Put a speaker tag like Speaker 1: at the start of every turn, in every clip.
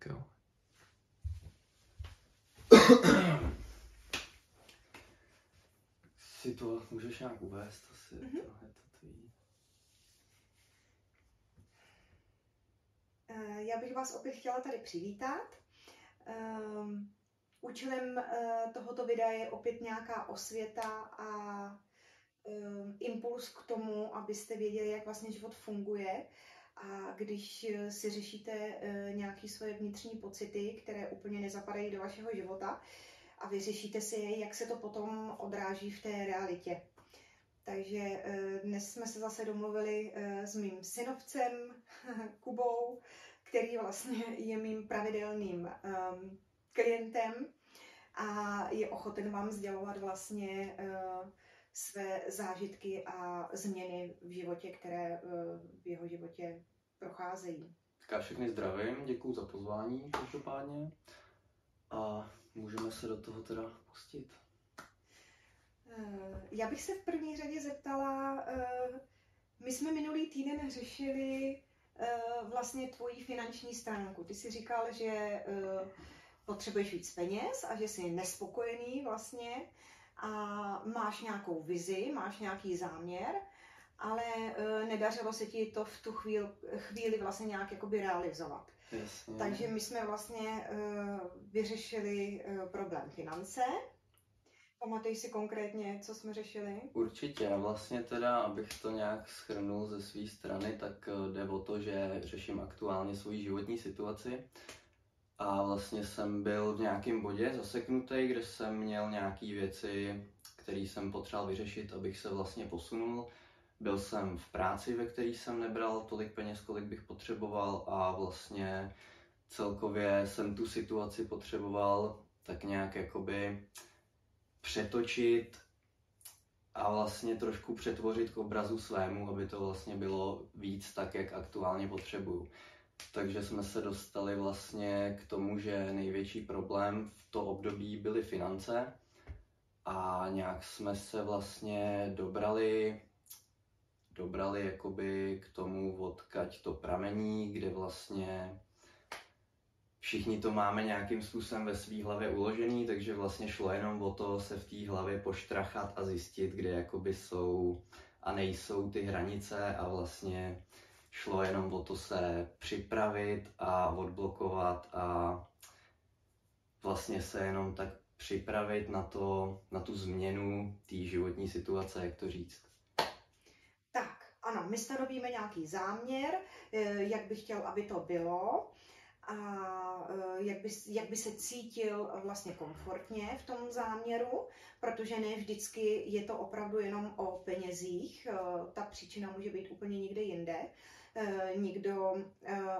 Speaker 1: Tak jo. si to můžeš nějak uvést asi, mm-hmm. to, je to tvý.
Speaker 2: Eh, já bych vás opět chtěla tady přivítat. Um, účelem uh, tohoto videa je opět nějaká osvěta a um, impuls k tomu, abyste věděli, jak vlastně život funguje. A když si řešíte uh, nějaké svoje vnitřní pocity, které úplně nezapadají do vašeho života, a vyřešíte si je, jak se to potom odráží v té realitě. Takže dnes jsme se zase domluvili s mým synovcem Kubou, který vlastně je mým pravidelným um, klientem a je ochoten vám sdělovat vlastně své zážitky a změny v životě, které v jeho životě procházejí.
Speaker 1: Tak já všechny zdravím, děkuji za pozvání každopádně a můžeme se do toho teda pustit.
Speaker 2: Uh, já bych se v první řadě zeptala, uh, my jsme minulý týden řešili Eh, vlastně tvoji finanční stránku. Ty si říkal, že eh, potřebuješ víc peněz a že jsi nespokojený vlastně a máš nějakou vizi, máš nějaký záměr, ale eh, nedařilo se ti to v tu chvíli, chvíli vlastně nějak jakoby realizovat.
Speaker 1: Jasně.
Speaker 2: Takže my jsme vlastně vyřešili problém finance, Pamatuješ si konkrétně, co jsme řešili?
Speaker 1: Určitě. A vlastně teda, abych to nějak schrnul ze své strany, tak jde o to, že řeším aktuálně svoji životní situaci. A vlastně jsem byl v nějakém bodě zaseknutý, kde jsem měl nějaké věci, které jsem potřeboval vyřešit, abych se vlastně posunul. Byl jsem v práci, ve které jsem nebral tolik peněz, kolik bych potřeboval a vlastně celkově jsem tu situaci potřeboval tak nějak jakoby přetočit a vlastně trošku přetvořit k obrazu svému, aby to vlastně bylo víc tak, jak aktuálně potřebuju. Takže jsme se dostali vlastně k tomu, že největší problém v to období byly finance a nějak jsme se vlastně dobrali dobrali jakoby k tomu, odkaď to pramení, kde vlastně všichni to máme nějakým způsobem ve své hlavě uložený, takže vlastně šlo jenom o to se v té hlavě poštrachat a zjistit, kde jakoby jsou a nejsou ty hranice a vlastně šlo jenom o to se připravit a odblokovat a vlastně se jenom tak připravit na, to, na tu změnu té životní situace, jak to říct.
Speaker 2: Ano, my stanovíme nějaký záměr, eh, jak bych chtěl, aby to bylo a e, jak by, jak by se cítil vlastně komfortně v tom záměru, protože ne vždycky je to opravdu jenom o penězích, e, ta příčina může být úplně někde jinde. Někdo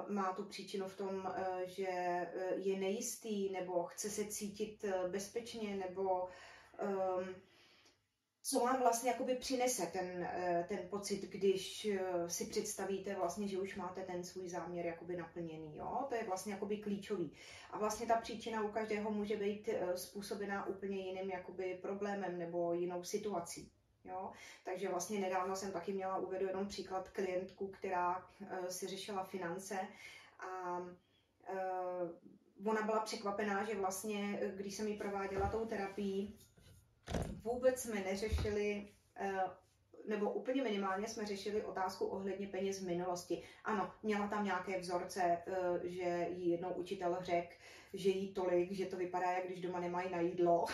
Speaker 2: má tu příčinu v tom, že je nejistý nebo chce se cítit bezpečně nebo co vám vlastně jakoby přinese ten, eh, ten pocit, když eh, si představíte vlastně, že už máte ten svůj záměr jakoby naplněný, jo? To je vlastně jakoby klíčový. A vlastně ta příčina u každého může být eh, způsobená úplně jiným jakoby problémem nebo jinou situací. Jo? Takže vlastně nedávno jsem taky měla, uvedu jenom příklad klientku, která si řešila finance a ona byla překvapená, že vlastně, když jsem ji prováděla tou terapií, vůbec jsme neřešili, eh, nebo úplně minimálně jsme řešili otázku ohledně peněz v minulosti. Ano, měla tam nějaké vzorce, eh, že jí jednou učitel řekl, že jí tolik, že to vypadá, jak když doma nemají na jídlo,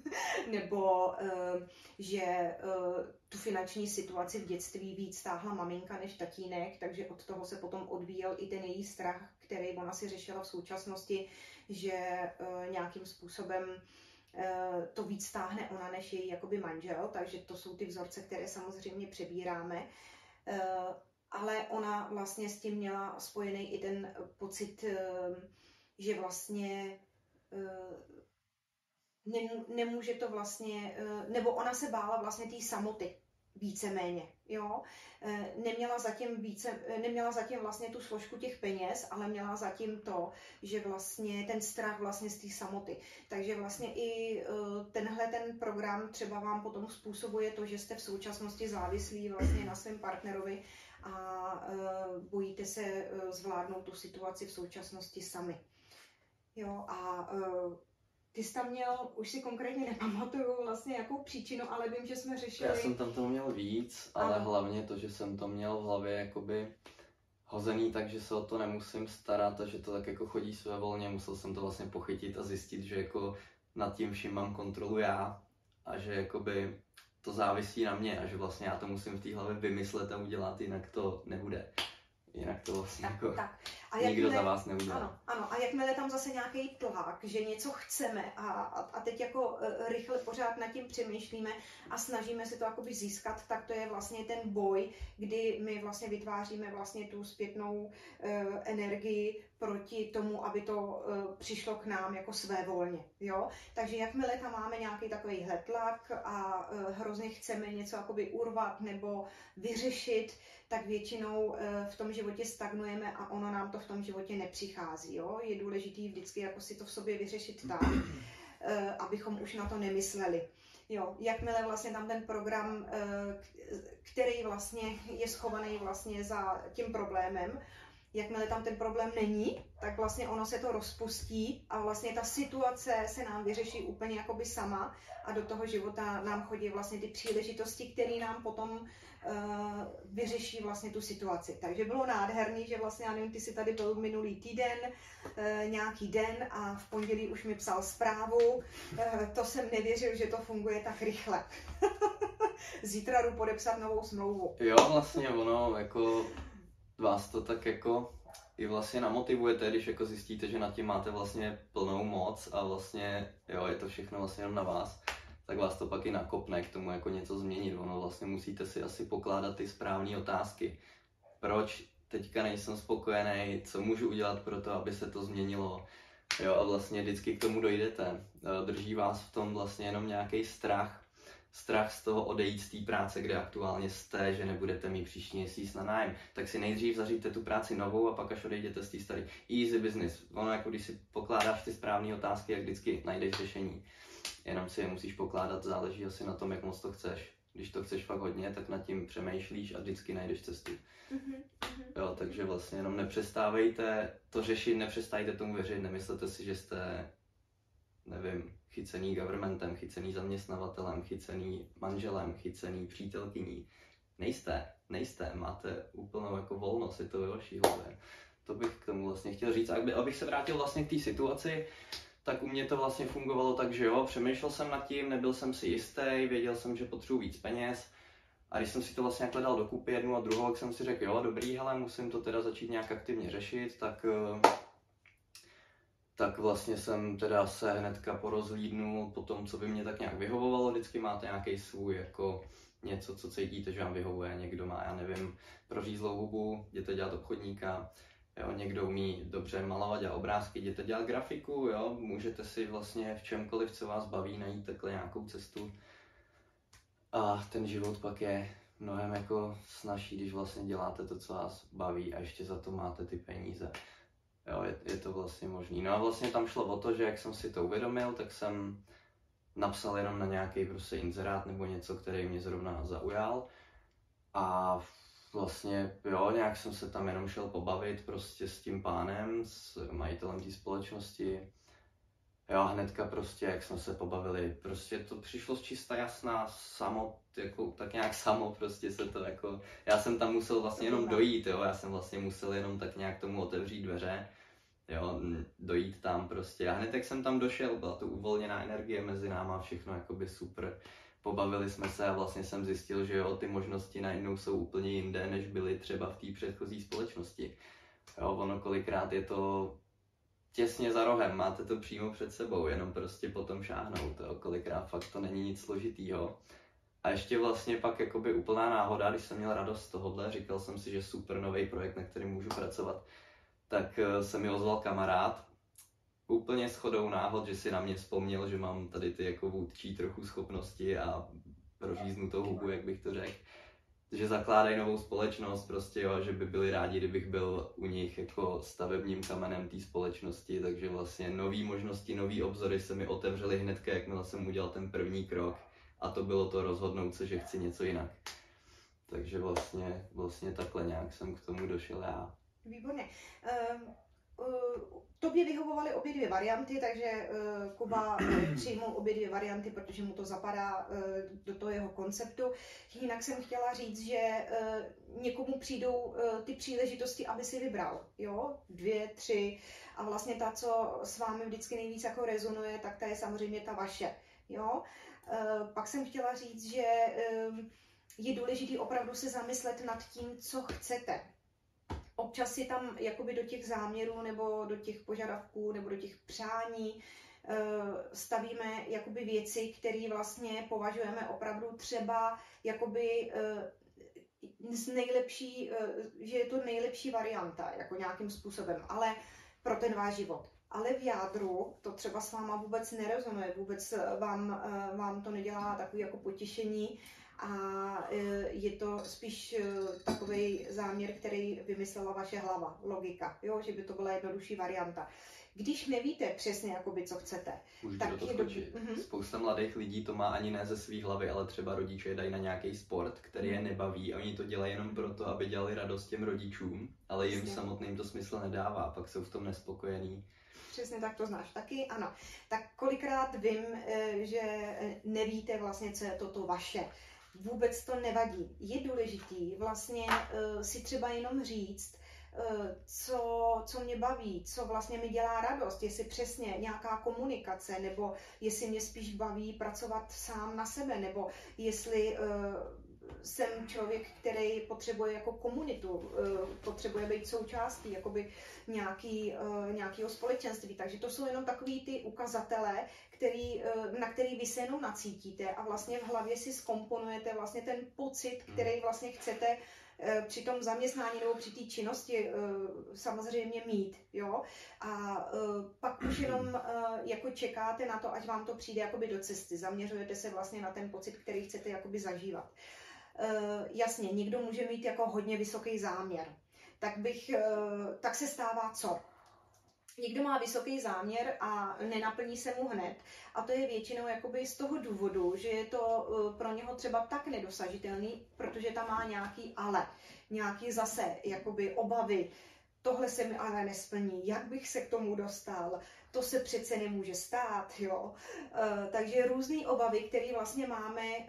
Speaker 2: nebo eh, že tu finanční situaci v dětství víc stáhla maminka než tatínek, takže od toho se potom odvíjel i ten její strach, který ona si řešila v současnosti, že nějakým způsobem to víc stáhne ona než její jakoby manžel, takže to jsou ty vzorce, které samozřejmě přebíráme. Eh, ale ona vlastně s tím měla spojený i ten pocit, eh, že vlastně nemůže to vlastně, nebo ona se bála vlastně té samoty víceméně, jo. E, neměla zatím, více, e, neměla zatím vlastně tu složku těch peněz, ale měla zatím to, že vlastně ten strach vlastně z té samoty. Takže vlastně i e, tenhle ten program třeba vám potom způsobuje to, že jste v současnosti závislí vlastně na svém partnerovi a bojíte se zvládnout tu situaci v současnosti sami. Jo, a ty jsi tam měl, už si konkrétně nepamatuju vlastně jakou příčinu, ale vím, že jsme řešili...
Speaker 1: Já jsem tam toho měl víc, ale ano. hlavně to, že jsem to měl v hlavě jakoby hozený, takže se o to nemusím starat a že to tak jako chodí své volně. Musel jsem to vlastně pochytit a zjistit, že jako nad tím vším mám kontrolu já a že jakoby to závisí na mě a že vlastně já to musím v té hlavě vymyslet a udělat, jinak to nebude. Jinak to vlastně tak, jako tak. A nikdo jakmile, za vás neudělá.
Speaker 2: Ano, ano, a jakmile tam zase nějaký tlak, že něco chceme a, a, teď jako uh, rychle pořád nad tím přemýšlíme a snažíme se to jakoby získat, tak to je vlastně ten boj, kdy my vlastně vytváříme vlastně tu zpětnou uh, energii proti tomu, aby to uh, přišlo k nám jako své volně. Jo? Takže jakmile tam máme nějaký takový tlak a uh, hrozně chceme něco jakoby urvat nebo vyřešit, tak většinou v tom životě stagnujeme a ono nám to v tom životě nepřichází. Jo? Je důležité vždycky jako si to v sobě vyřešit tak, abychom už na to nemysleli. Jo, jakmile vlastně tam ten program, který vlastně je schovaný vlastně za tím problémem, jakmile tam ten problém není, tak vlastně ono se to rozpustí a vlastně ta situace se nám vyřeší úplně jakoby sama a do toho života nám chodí vlastně ty příležitosti, které nám potom uh, vyřeší vlastně tu situaci. Takže bylo nádherný, že vlastně, já nevím, ty jsi tady byl minulý týden, uh, nějaký den a v pondělí už mi psal zprávu. Uh, to jsem nevěřil, že to funguje tak rychle. Zítra jdu podepsat novou smlouvu.
Speaker 1: Jo, vlastně ono, jako vás to tak jako i vlastně namotivujete, když jako zjistíte, že nad tím máte vlastně plnou moc a vlastně, jo, je to všechno vlastně jenom na vás, tak vás to pak i nakopne k tomu jako něco změnit. Ono vlastně musíte si asi pokládat ty správné otázky. Proč teďka nejsem spokojený, co můžu udělat pro to, aby se to změnilo. Jo, a vlastně vždycky k tomu dojdete. Drží vás v tom vlastně jenom nějaký strach, strach z toho odejít z té práce, kde aktuálně jste, že nebudete mít příští měsíc na nájem, tak si nejdřív zaříte tu práci novou a pak až odejdete z té staré. Easy business. Ono jako když si pokládáš ty správné otázky, jak vždycky najdeš řešení. Jenom si je musíš pokládat, záleží asi na tom, jak moc to chceš. Když to chceš fakt hodně, tak nad tím přemýšlíš a vždycky najdeš cestu. Mm-hmm. Jo, takže vlastně jenom nepřestávejte to řešit, nepřestávejte tomu věřit, nemyslete si, že jste, nevím, chycený governmentem, chycený zaměstnavatelem, chycený manželem, chycený přítelkyní. Nejste, nejste, máte úplnou jako volnost, je to ve vaší hlavě. To bych k tomu vlastně chtěl říct. A abych se vrátil vlastně k té situaci, tak u mě to vlastně fungovalo tak, že jo, přemýšlel jsem nad tím, nebyl jsem si jistý, věděl jsem, že potřebuji víc peněz. A když jsem si to vlastně takhle dal dokupy jednu a druhou, tak jsem si řekl, jo, dobrý, hele, musím to teda začít nějak aktivně řešit, tak eh, tak vlastně jsem teda se hnedka porozhlídnul po tom, co by mě tak nějak vyhovovalo. Vždycky máte nějaký svůj jako něco, co cítíte, že vám vyhovuje. Někdo má, já nevím, prořízlou hubu, jděte dělat obchodníka, jo, někdo umí dobře malovat a obrázky, jděte dělat grafiku, jo, můžete si vlastně v čemkoliv, co vás baví, najít takhle nějakou cestu. A ten život pak je mnohem jako snažší, když vlastně děláte to, co vás baví a ještě za to máte ty peníze. Jo, je, je to vlastně možný. No a vlastně tam šlo o to, že jak jsem si to uvědomil, tak jsem napsal jenom na nějaký prostě inzerát nebo něco, který mě zrovna zaujal. A vlastně, jo, nějak jsem se tam jenom šel pobavit prostě s tím pánem, s majitelem té společnosti. Jo, hnedka prostě, jak jsme se pobavili, prostě to přišlo z čista jasná, samo, jako, tak nějak samo prostě se to jako, já jsem tam musel vlastně jenom dojít, jo, já jsem vlastně musel jenom tak nějak tomu otevřít dveře jo, dojít tam prostě. A hned jak jsem tam došel, byla to uvolněná energie mezi náma, všechno jakoby super. Pobavili jsme se a vlastně jsem zjistil, že jo, ty možnosti najednou jsou úplně jinde, než byly třeba v té předchozí společnosti. Jo, ono kolikrát je to těsně za rohem, máte to přímo před sebou, jenom prostě potom šáhnout, jo. kolikrát fakt to není nic složitýho. A ještě vlastně pak jakoby úplná náhoda, když jsem měl radost z tohohle, říkal jsem si, že super nový projekt, na kterém můžu pracovat, tak se mi ozval kamarád, úplně shodou náhod, že si na mě vzpomněl, že mám tady ty jako vůdčí trochu schopnosti a proříznutou hubu, jak bych to řekl. Že zakládají novou společnost, prostě jo, že by byli rádi, kdybych byl u nich jako stavebním kamenem té společnosti, takže vlastně nové možnosti, nové obzory se mi otevřely hnedka, jakmile jsem udělal ten první krok a to bylo to rozhodnout se, že chci něco jinak. takže vlastně, vlastně takhle nějak jsem k tomu došel já.
Speaker 2: Výborně. Um, uh, tobě vyhovovaly obě dvě varianty, takže uh, Kuba přijmul obě dvě varianty, protože mu to zapadá uh, do toho jeho konceptu. Jinak jsem chtěla říct, že uh, někomu přijdou uh, ty příležitosti, aby si vybral. Jo? Dvě, tři. A vlastně ta, co s vámi vždycky nejvíc jako rezonuje, tak ta je samozřejmě ta vaše. Jo? Uh, pak jsem chtěla říct, že je důležité opravdu se zamyslet nad tím, co chcete občas si tam jakoby do těch záměrů nebo do těch požadavků nebo do těch přání eh, stavíme jakoby věci, které vlastně považujeme opravdu třeba jakoby eh, z nejlepší, eh, že je to nejlepší varianta, jako nějakým způsobem, ale pro ten váš život. Ale v jádru to třeba s váma vůbec nerezonuje, vůbec vám, vám to nedělá takový jako potěšení a e, je to spíš e, takový záměr, který vymyslela vaše hlava, logika, jo? že by to byla jednodušší varianta. Když nevíte přesně, jakoby, co chcete,
Speaker 1: Můžu tak to je. Do... Mm-hmm. Spousta mladých lidí to má ani ne ze své hlavy, ale třeba rodiče dají na nějaký sport, který je mhm. nebaví a oni to dělají jenom proto, aby dělali radost těm rodičům, ale jim Přesně. samotným to smysl nedává, pak jsou v tom nespokojení.
Speaker 2: Přesně tak to znáš taky, ano. Tak kolikrát vím, e, že nevíte vlastně, co je toto vaše vůbec to nevadí. Je důležitý vlastně uh, si třeba jenom říct, uh, co, co mě baví, co vlastně mi dělá radost, jestli přesně nějaká komunikace, nebo jestli mě spíš baví pracovat sám na sebe, nebo jestli uh, jsem člověk, který potřebuje jako komunitu, potřebuje být součástí jakoby nějaký, nějakého společenství. Takže to jsou jenom takový ty ukazatele, který, eh, na který vy se jenom nacítíte a vlastně v hlavě si skomponujete vlastně ten pocit, hmm. který vlastně chcete eh, při tom zaměstnání nebo při té činnosti eh, samozřejmě mít, jo. A pak už jenom jako čekáte na to, až vám to přijde jakoby do cesty. Zaměřujete se vlastně na ten pocit, který chcete jakoby zažívat. Jasně, někdo může mít jako hodně vysoký záměr. Tak bych, tak se stává co? Někdo má vysoký záměr a nenaplní se mu hned. A to je většinou jakoby z toho důvodu, že je to eh, pro něho třeba tak nedosažitelný, protože tam má nějaký ale, nějaký zase jakoby obavy, tohle se mi ale nesplní, jak bych se k tomu dostal, to se přece nemůže stát, jo. E, takže různé obavy, které vlastně máme e,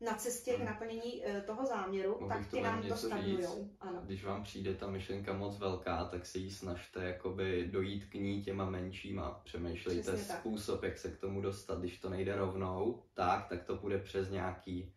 Speaker 2: na cestě k hmm. naplnění e, toho záměru, Mohl tak ty nám to stagnují.
Speaker 1: Když vám přijde ta myšlenka moc velká, tak se jí snažte jakoby dojít k ní těma menšíma. Přemýšlejte Přesně způsob, tak. jak se k tomu dostat. Když to nejde rovnou, tak, tak to bude přes nějaký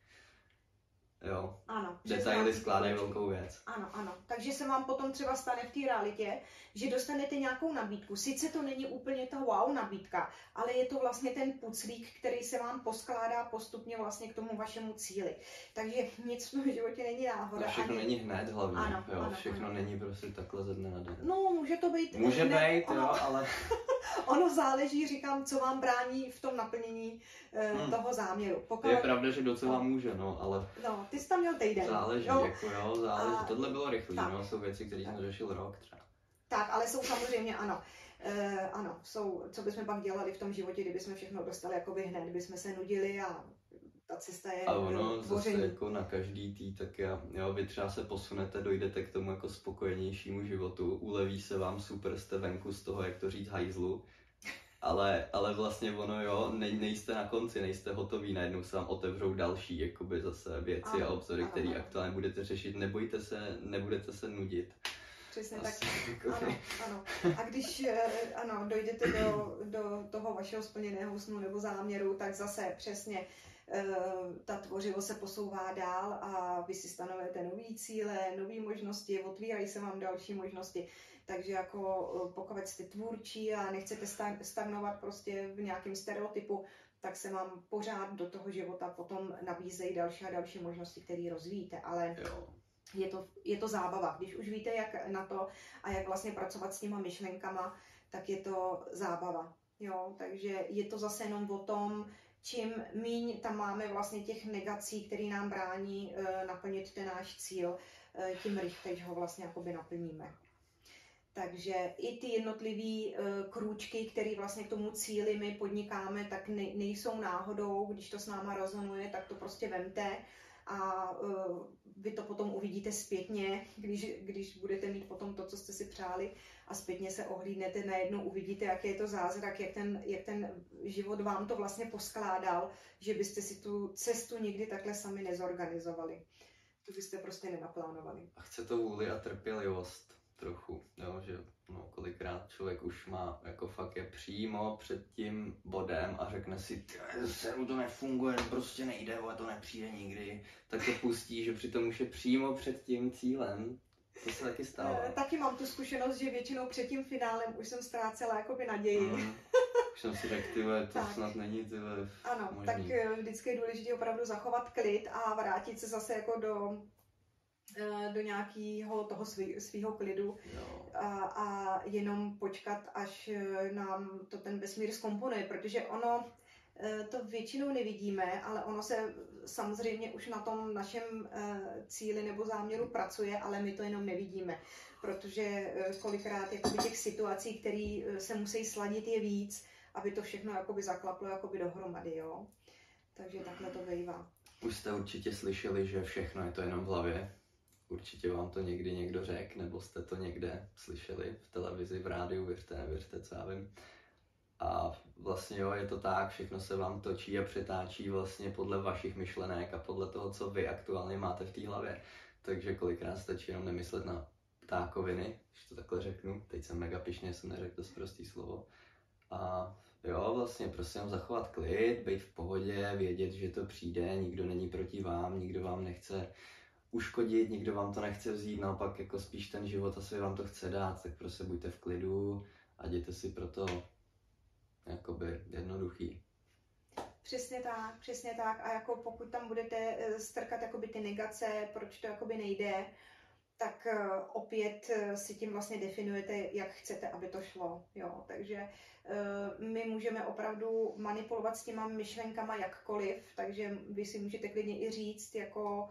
Speaker 1: Jo.
Speaker 2: Ano.
Speaker 1: Detaily skládají velkou věc.
Speaker 2: Ano, ano. Takže se vám potom třeba stane v té realitě, že dostanete nějakou nabídku. Sice to není úplně ta wow nabídka, ale je to vlastně ten puclík, který se vám poskládá postupně vlastně k tomu vašemu cíli. Takže nic v životě není náhoda.
Speaker 1: A všechno ani... není hned hlavně. Ano, jo, ano, všechno ano. není prostě takhle ze dne na den.
Speaker 2: No, může to být.
Speaker 1: Může hned, být, ono, jo, ale...
Speaker 2: ono záleží, říkám, co vám brání v tom naplnění uh, hmm. toho záměru.
Speaker 1: Pokud... Je pravda, že docela může, no, ale...
Speaker 2: No, ty jsi tam měl týden.
Speaker 1: Záleží, jo? jako jo, záleží. A... Tohle bylo rychlé, no, jsou věci, které jsme řešil rok třeba.
Speaker 2: Tak, ale jsou samozřejmě, ano. Uh, ano, jsou, co bychom pak dělali v tom životě, kdybychom všechno dostali jakoby hned, kdybychom se nudili a ta cesta je
Speaker 1: A ono zase jako na každý tý, tak já, jo, vy třeba se posunete, dojdete k tomu jako spokojenějšímu životu, uleví se vám super, jste venku z toho, jak to říct, hajzlu, ale, ale vlastně ono jo, ne, nejste na konci, nejste hotoví, najednou se vám otevřou další jakoby zase věci ano, a obzory, které aktuálně budete řešit, nebojte se, nebudete se nudit.
Speaker 2: Přesně tak. Ano, ano. A když eh, ano, dojdete do, do toho vašeho splněného snu nebo záměru, tak zase přesně ta tvořivost se posouvá dál a vy si stanovujete nový cíle, nové možnosti, otvírají se vám další možnosti. Takže jako eh, pokud jste tvůrčí a nechcete stagnovat prostě v nějakém stereotypu, tak se vám pořád do toho života potom nabízejí další a další možnosti, které rozvíjíte. Ale jo. Je, to, je to zábava. Když už víte, jak na to a jak vlastně pracovat s těma myšlenkama, tak je to zábava. Jo? Takže je to zase jenom o tom, čím míň tam máme vlastně těch negací, které nám brání e, naplnit ten náš cíl, e, tím rychleji ho vlastně jakoby naplníme. Takže i ty jednotlivé uh, krůčky, které vlastně k tomu cíli my podnikáme, tak ne, nejsou náhodou, když to s náma rezonuje, tak to prostě vemte a vy to potom uvidíte zpětně, když, když budete mít potom to, co jste si přáli a zpětně se ohlídnete, najednou uvidíte, jaký je to zázrak, jak ten, jak ten život vám to vlastně poskládal, že byste si tu cestu nikdy takhle sami nezorganizovali. To byste prostě nenaplánovali.
Speaker 1: A chce to vůli a trpělivost trochu, jo, že no, kolikrát člověk už má, jako fakt je přímo před tím bodem a řekne si, se to nefunguje, prostě nejde, ale to nepřijde nikdy, tak to pustí, že přitom už je přímo před tím cílem. To se taky stalo.
Speaker 2: Eh, taky mám tu zkušenost, že většinou před tím finálem už jsem ztrácela jakoby naději. Mm.
Speaker 1: Už jsem si řekl, tyhle, to tak. snad není tyhle
Speaker 2: Ano, možný. tak eh, vždycky je důležité opravdu zachovat klid a vrátit se zase jako do Eh, do nějakého toho svého klidu a, a jenom počkat, až nám to ten vesmír zkomponuje, protože ono to většinou nevidíme, ale ono se samozřejmě už na tom našem cíli nebo záměru pracuje, ale my to jenom nevidíme, protože kolikrát jakoby těch situací, které se musí sladit, je víc, aby to všechno jakoby zaklaplo jakoby dohromady, jo. Takže takhle to bývá.
Speaker 1: Už jste určitě slyšeli, že všechno je to jenom v hlavě. Určitě vám to někdy někdo řekl, nebo jste to někde slyšeli v televizi, v rádiu, věřte, nevěřte, co já vím. A vlastně jo, je to tak, všechno se vám točí a přetáčí vlastně podle vašich myšlenek a podle toho, co vy aktuálně máte v té hlavě. Takže kolikrát stačí jenom nemyslet na ptákoviny, když to takhle řeknu. Teď jsem mega pišně, jsem neřekl to prostý slovo. A jo, vlastně prostě zachovat klid, být v pohodě, vědět, že to přijde, nikdo není proti vám, nikdo vám nechce uškodit, nikdo vám to nechce vzít, naopak jako spíš ten život asi vám to chce dát, tak prostě buďte v klidu a dějte si proto jakoby jednoduchý.
Speaker 2: Přesně tak, přesně tak. A jako pokud tam budete eh, strkat jakoby ty negace, proč to jakoby nejde, tak eh, opět eh, si tím vlastně definujete, jak chcete, aby to šlo. Jo, takže my můžeme opravdu manipulovat s těma myšlenkama jakkoliv, takže vy si můžete klidně i říct, jako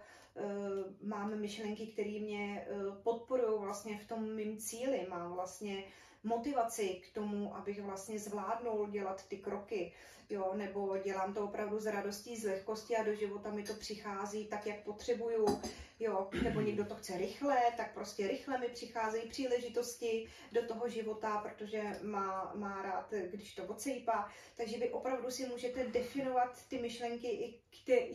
Speaker 2: mám myšlenky, které mě podporují vlastně v tom mým cíli, mám vlastně motivaci k tomu, abych vlastně zvládnul dělat ty kroky, jo, nebo dělám to opravdu z radostí, z lehkosti a do života mi to přichází tak, jak potřebuju, jo, nebo někdo to chce rychle, tak prostě rychle mi přicházejí příležitosti do toho života, protože má, má rád, když to odsejpá, takže vy opravdu si můžete definovat ty myšlenky,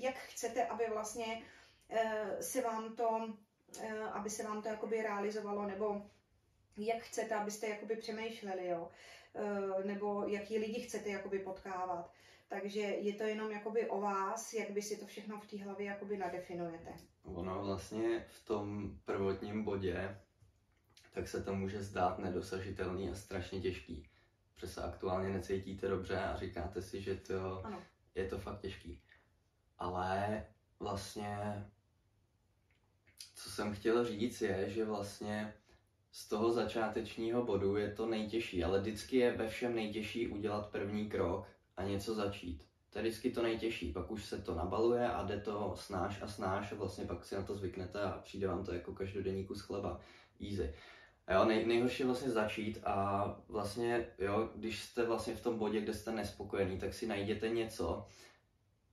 Speaker 2: jak chcete, aby vlastně Eh, se vám to, eh, aby se vám to jakoby realizovalo, nebo jak chcete, abyste jakoby přemýšleli, jo? Eh, nebo jaký lidi chcete jakoby potkávat. Takže je to jenom jakoby o vás, jak by si to všechno v té hlavě jakoby nadefinujete.
Speaker 1: Ono vlastně v tom prvotním bodě, tak se to může zdát nedosažitelný a strašně těžký. Protože se aktuálně necítíte dobře a říkáte si, že to ano. je to fakt těžký. Ale vlastně co jsem chtěl říct je, že vlastně z toho začátečního bodu je to nejtěžší, ale vždycky je ve všem nejtěžší udělat první krok a něco začít. To je vždycky to nejtěžší, pak už se to nabaluje a jde to snáš a snáš a vlastně pak si na to zvyknete a přijde vám to jako každodenní kus chleba. Easy. A jo, nej, nejhorší je vlastně začít a vlastně, jo, když jste vlastně v tom bodě, kde jste nespokojený, tak si najděte něco,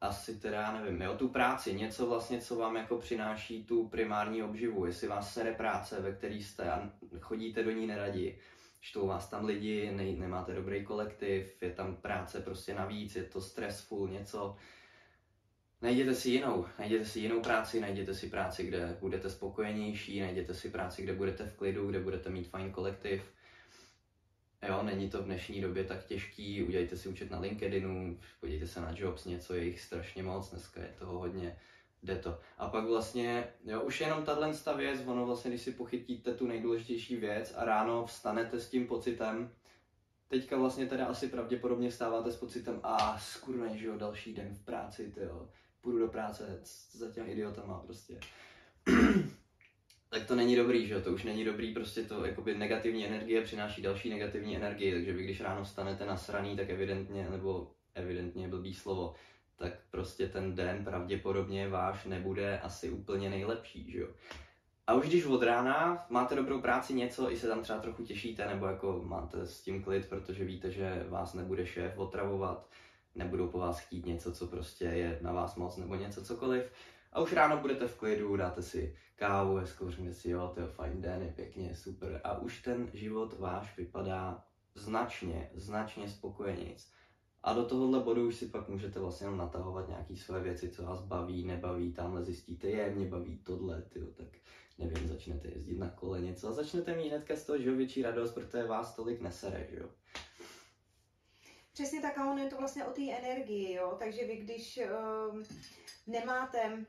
Speaker 1: asi teda, nevím, jo, tu práci, něco vlastně, co vám jako přináší tu primární obživu, jestli vás sere práce, ve který jste a chodíte do ní neradi, štou vás tam lidi, ne, nemáte dobrý kolektiv, je tam práce prostě navíc, je to stressful, něco, Najděte si jinou, najděte si jinou práci, najděte si práci, kde budete spokojenější, najděte si práci, kde budete v klidu, kde budete mít fajn kolektiv, Jo, není to v dnešní době tak těžký, udělejte si účet na LinkedInu, podívejte se na Jobs, něco je jich strašně moc, dneska je toho hodně, jde to. A pak vlastně, jo, už jenom tahle věc, ono vlastně, když si pochytíte tu nejdůležitější věc a ráno vstanete s tím pocitem, teďka vlastně teda asi pravděpodobně stáváte s pocitem, a skurveň, že jo, další den v práci, ty jo, půjdu do práce za těmi idiotama prostě tak to není dobrý, že jo? To už není dobrý, prostě to jakoby negativní energie přináší další negativní energii, takže vy když ráno vstanete nasraný, tak evidentně, nebo evidentně blbý slovo, tak prostě ten den pravděpodobně váš nebude asi úplně nejlepší, že jo? A už když od rána máte dobrou práci, něco, i se tam třeba trochu těšíte, nebo jako máte s tím klid, protože víte, že vás nebude šéf otravovat, nebudou po vás chtít něco, co prostě je na vás moc, nebo něco cokoliv, A už ráno budete v klidu, dáte si kávu, zkouříme si, jo, to je fajn den, je pěkně, super. A už ten život váš vypadá značně, značně spokojenějc. A do tohohle bodu už si pak můžete vlastně jenom natahovat nějaké své věci, co vás baví, nebaví, tamhle zjistíte, je, mě baví tohle, tyjo, tak nevím, začnete jezdit na kole něco a začnete mít hnedka z toho, že větší radost, protože vás tolik nesere, že jo.
Speaker 2: Přesně tak a ono je to vlastně o té energii, jo, takže vy když uh, nemáte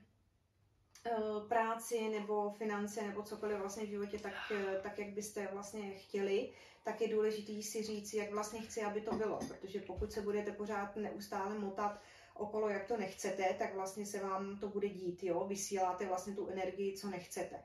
Speaker 2: práci nebo finance nebo cokoliv vlastně v životě tak, uh, tak, jak byste vlastně chtěli, tak je důležité si říct, jak vlastně chci, aby to bylo. Protože pokud se budete pořád neustále motat okolo, jak to nechcete, tak vlastně se vám to bude dít, jo? Vysíláte vlastně tu energii, co nechcete.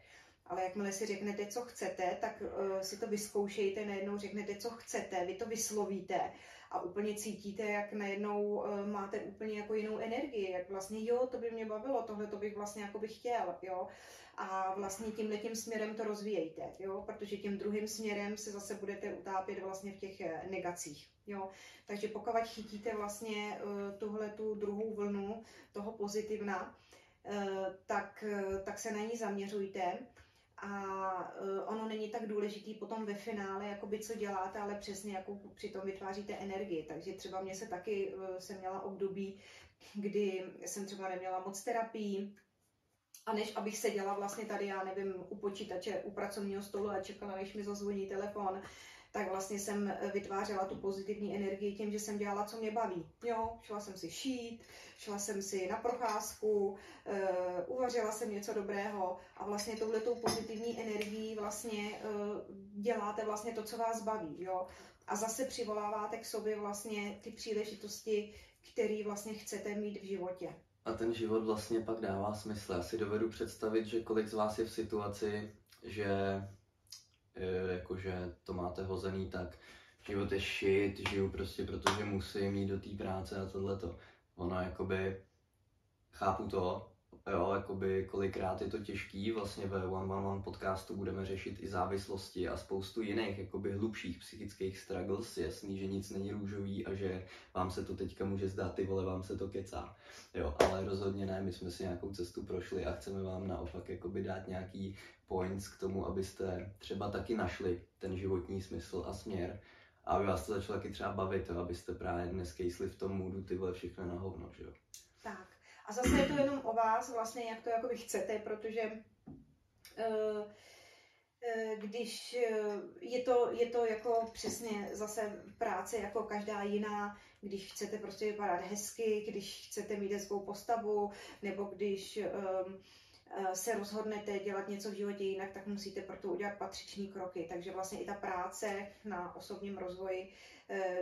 Speaker 2: Ale jakmile si řeknete, co chcete, tak uh, si to vyzkoušejte, najednou řeknete, co chcete, vy to vyslovíte a úplně cítíte, jak najednou uh, máte úplně jako jinou energii, jak vlastně jo, to by mě bavilo, tohle to bych vlastně jako bych chtěl, jo a vlastně tímhle tím směrem to rozvíjejte, jo, protože tím druhým směrem se zase budete utápět vlastně v těch eh, negacích, jo. Takže pokud chytíte vlastně uh, tuhle tu druhou vlnu toho pozitivna, tak, tak se na ní zaměřujte a ono není tak důležitý potom ve finále, jakoby co děláte, ale přesně jako přitom vytváříte energii. Takže třeba mě se taky, jsem měla období, kdy jsem třeba neměla moc terapii, a než abych seděla vlastně tady, já nevím, u počítače, u pracovního stolu a čekala, než mi zazvoní telefon, tak vlastně jsem vytvářela tu pozitivní energii tím, že jsem dělala, co mě baví. Jo, šla jsem si šít, šla jsem si na procházku, uh, uvařila jsem něco dobrého a vlastně touhletou pozitivní energií vlastně uh, děláte vlastně to, co vás baví. Jo. A zase přivoláváte k sobě vlastně ty příležitosti, které vlastně chcete mít v životě.
Speaker 1: A ten život vlastně pak dává smysl. Já si dovedu představit, že kolik z vás je v situaci, že jakože to máte hozený tak, život je shit, žiju prostě protože musím jít do té práce a tohleto. Ono jakoby, chápu to, jo, jakoby kolikrát je to těžký, vlastně ve One One One podcastu budeme řešit i závislosti a spoustu jiných, jakoby hlubších psychických struggles, jasný, že nic není růžový a že vám se to teďka může zdát, ty vole, vám se to kecá, jo, ale rozhodně ne, my jsme si nějakou cestu prošli a chceme vám naopak jakoby dát nějaký points k tomu, abyste třeba taky našli ten životní smysl a směr, a aby vás to začalo taky třeba bavit, jo, abyste právě dneska jísli v tom můdu ty vole všechno na hovno, že jo.
Speaker 2: Tak. A zase je to jenom o vás, vlastně, jak to jakoby chcete, protože uh, když je to, je to jako přesně zase práce jako každá jiná, když chcete prostě vypadat hezky, když chcete mít hezkou postavu, nebo když um, se rozhodnete dělat něco v životě jinak, tak musíte pro to udělat patřiční kroky. Takže vlastně i ta práce na osobním rozvoji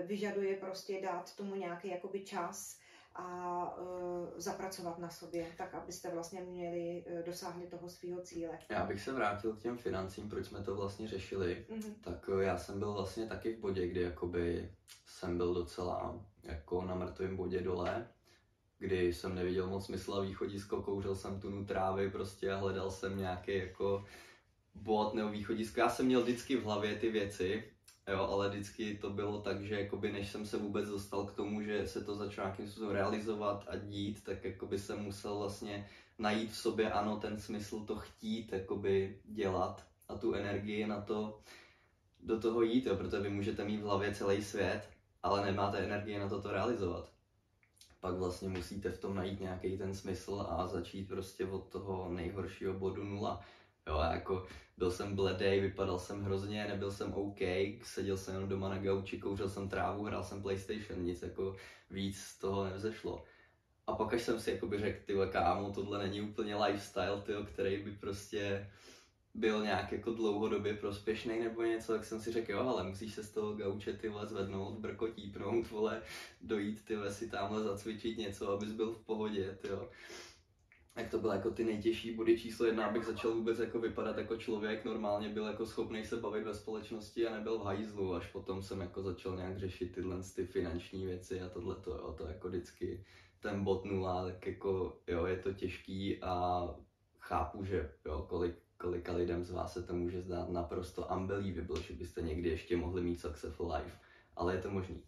Speaker 2: vyžaduje prostě dát tomu nějaký jakoby čas, a uh, zapracovat na sobě, tak abyste vlastně měli, dosáhli toho svého cíle.
Speaker 1: Já bych se vrátil k těm financím, proč jsme to vlastně řešili. Mm-hmm. Tak já jsem byl vlastně taky v bodě, kdy jakoby jsem byl docela jako na mrtvém bodě dole, kdy jsem neviděl moc smysl a východisko, kouřil jsem tu trávy prostě a hledal jsem nějaký jako bod nebo východisko. Já jsem měl vždycky v hlavě ty věci, Jo, ale vždycky to bylo tak, že jakoby než jsem se vůbec dostal k tomu, že se to začalo nějakým způsobem realizovat a dít, tak jakoby jsem musel vlastně najít v sobě, ano, ten smysl to chtít jakoby dělat a tu energii na to, do toho jít, jo, protože vy můžete mít v hlavě celý svět, ale nemáte energii na to to realizovat. Pak vlastně musíte v tom najít nějaký ten smysl a začít prostě od toho nejhoršího bodu nula. Jo, jako byl jsem bledej, vypadal jsem hrozně, nebyl jsem OK, seděl jsem jenom doma na gauči, kouřil jsem trávu, hrál jsem PlayStation, nic jako víc z toho nevzešlo. A pak až jsem si jakoby řekl, ty kámo, tohle není úplně lifestyle, tyjo, který by prostě byl nějak jako dlouhodobě prospěšný nebo něco, tak jsem si řekl, jo, ale musíš se z toho gauče ty vole zvednout, brkotípnout, vole, dojít ty si tamhle zacvičit něco, abys byl v pohodě, jo. Jak to bylo jako ty nejtěžší body číslo jedna, abych začal vůbec jako vypadat jako člověk, normálně byl jako schopný se bavit ve společnosti a nebyl v hajzlu, až potom jsem jako začal nějak řešit tyhle ty finanční věci a tohle to, jo, to jako vždycky ten bod nula, tak jako jo, je to těžký a chápu, že jo, kolik, kolika lidem z vás se to může zdát naprosto unbelievable, že byste někdy ještě mohli mít successful life, ale je to možný.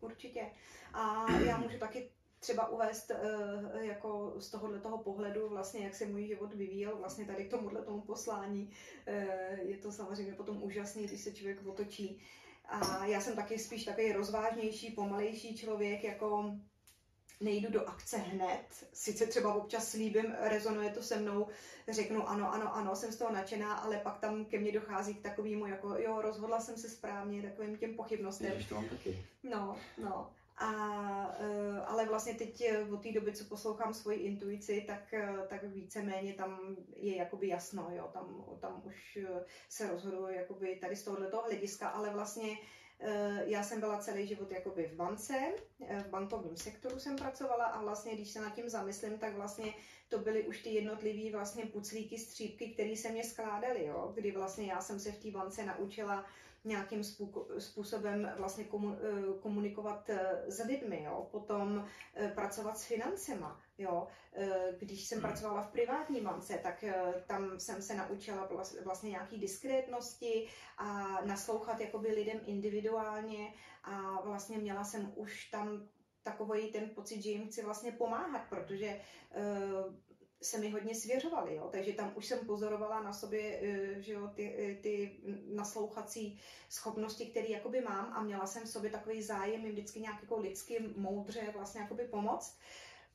Speaker 2: Určitě. A já můžu taky třeba uvést uh, jako z tohohle toho pohledu, vlastně jak se můj život vyvíjel vlastně tady k tomuhle tomu poslání. Uh, je to samozřejmě potom úžasný, když se člověk otočí. A já jsem taky spíš takový rozvážnější, pomalejší člověk, jako nejdu do akce hned, sice třeba občas slíbím, rezonuje to se mnou, řeknu ano, ano, ano, jsem z toho nadšená, ale pak tam ke mně dochází k takovému, jako jo, rozhodla jsem se správně, takovým těm pochybnostem.
Speaker 1: Ježiš, to mám taky.
Speaker 2: No, no. A, uh, ale vlastně teď eh, od té doby, co poslouchám svoji intuici, tak, uh, tak víceméně tam je jakoby jasno, jo, tam, tam už se rozhoduju jakoby tady z tohoto hlediska, ale vlastně já jsem byla celý život jakoby v bance, eh, v bankovním sektoru jsem pracovala a vlastně, když se nad tím zamyslím, tak vlastně to byly už ty jednotlivý vlastně puclíky, střípky, které se mě skládaly, jo? kdy vlastně já jsem se v té bance naučila nějakým způsobem vlastně eh, komunikovat eh, s lidmi, jo? potom eh, pracovat s financema. Jo? Když jsem hmm. pracovala v privátní bance, tak tam jsem se naučila vlastně nějaký diskrétnosti a naslouchat jakoby lidem individuálně a vlastně měla jsem už tam takový ten pocit, že jim chci vlastně pomáhat, protože se mi hodně svěřovali, jo? takže tam už jsem pozorovala na sobě eh, že jo, ty, eh, ty naslouchací schopnosti, které jakoby mám a měla jsem v sobě takový zájem jim vždycky nějak jako lidsky moudře vlastně jakoby pomoct.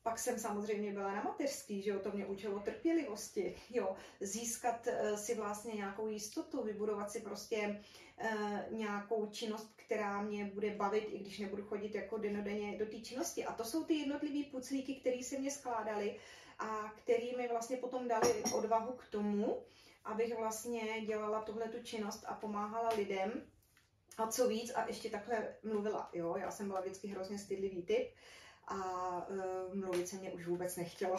Speaker 2: Pak jsem samozřejmě byla na mateřský, že jo, to mě učilo trpělivosti, jo, získat uh, si vlastně nějakou jistotu, vybudovat si prostě uh, nějakou činnost, která mě bude bavit, i když nebudu chodit jako denodenně do té činnosti. A to jsou ty jednotlivé puclíky, které se mě skládaly a který mi vlastně potom dali odvahu k tomu, abych vlastně dělala tuhle tu činnost a pomáhala lidem. A co víc, a ještě takhle mluvila, jo, já jsem byla vždycky hrozně stydlivý typ a uh, mluvit se mě už vůbec nechtělo.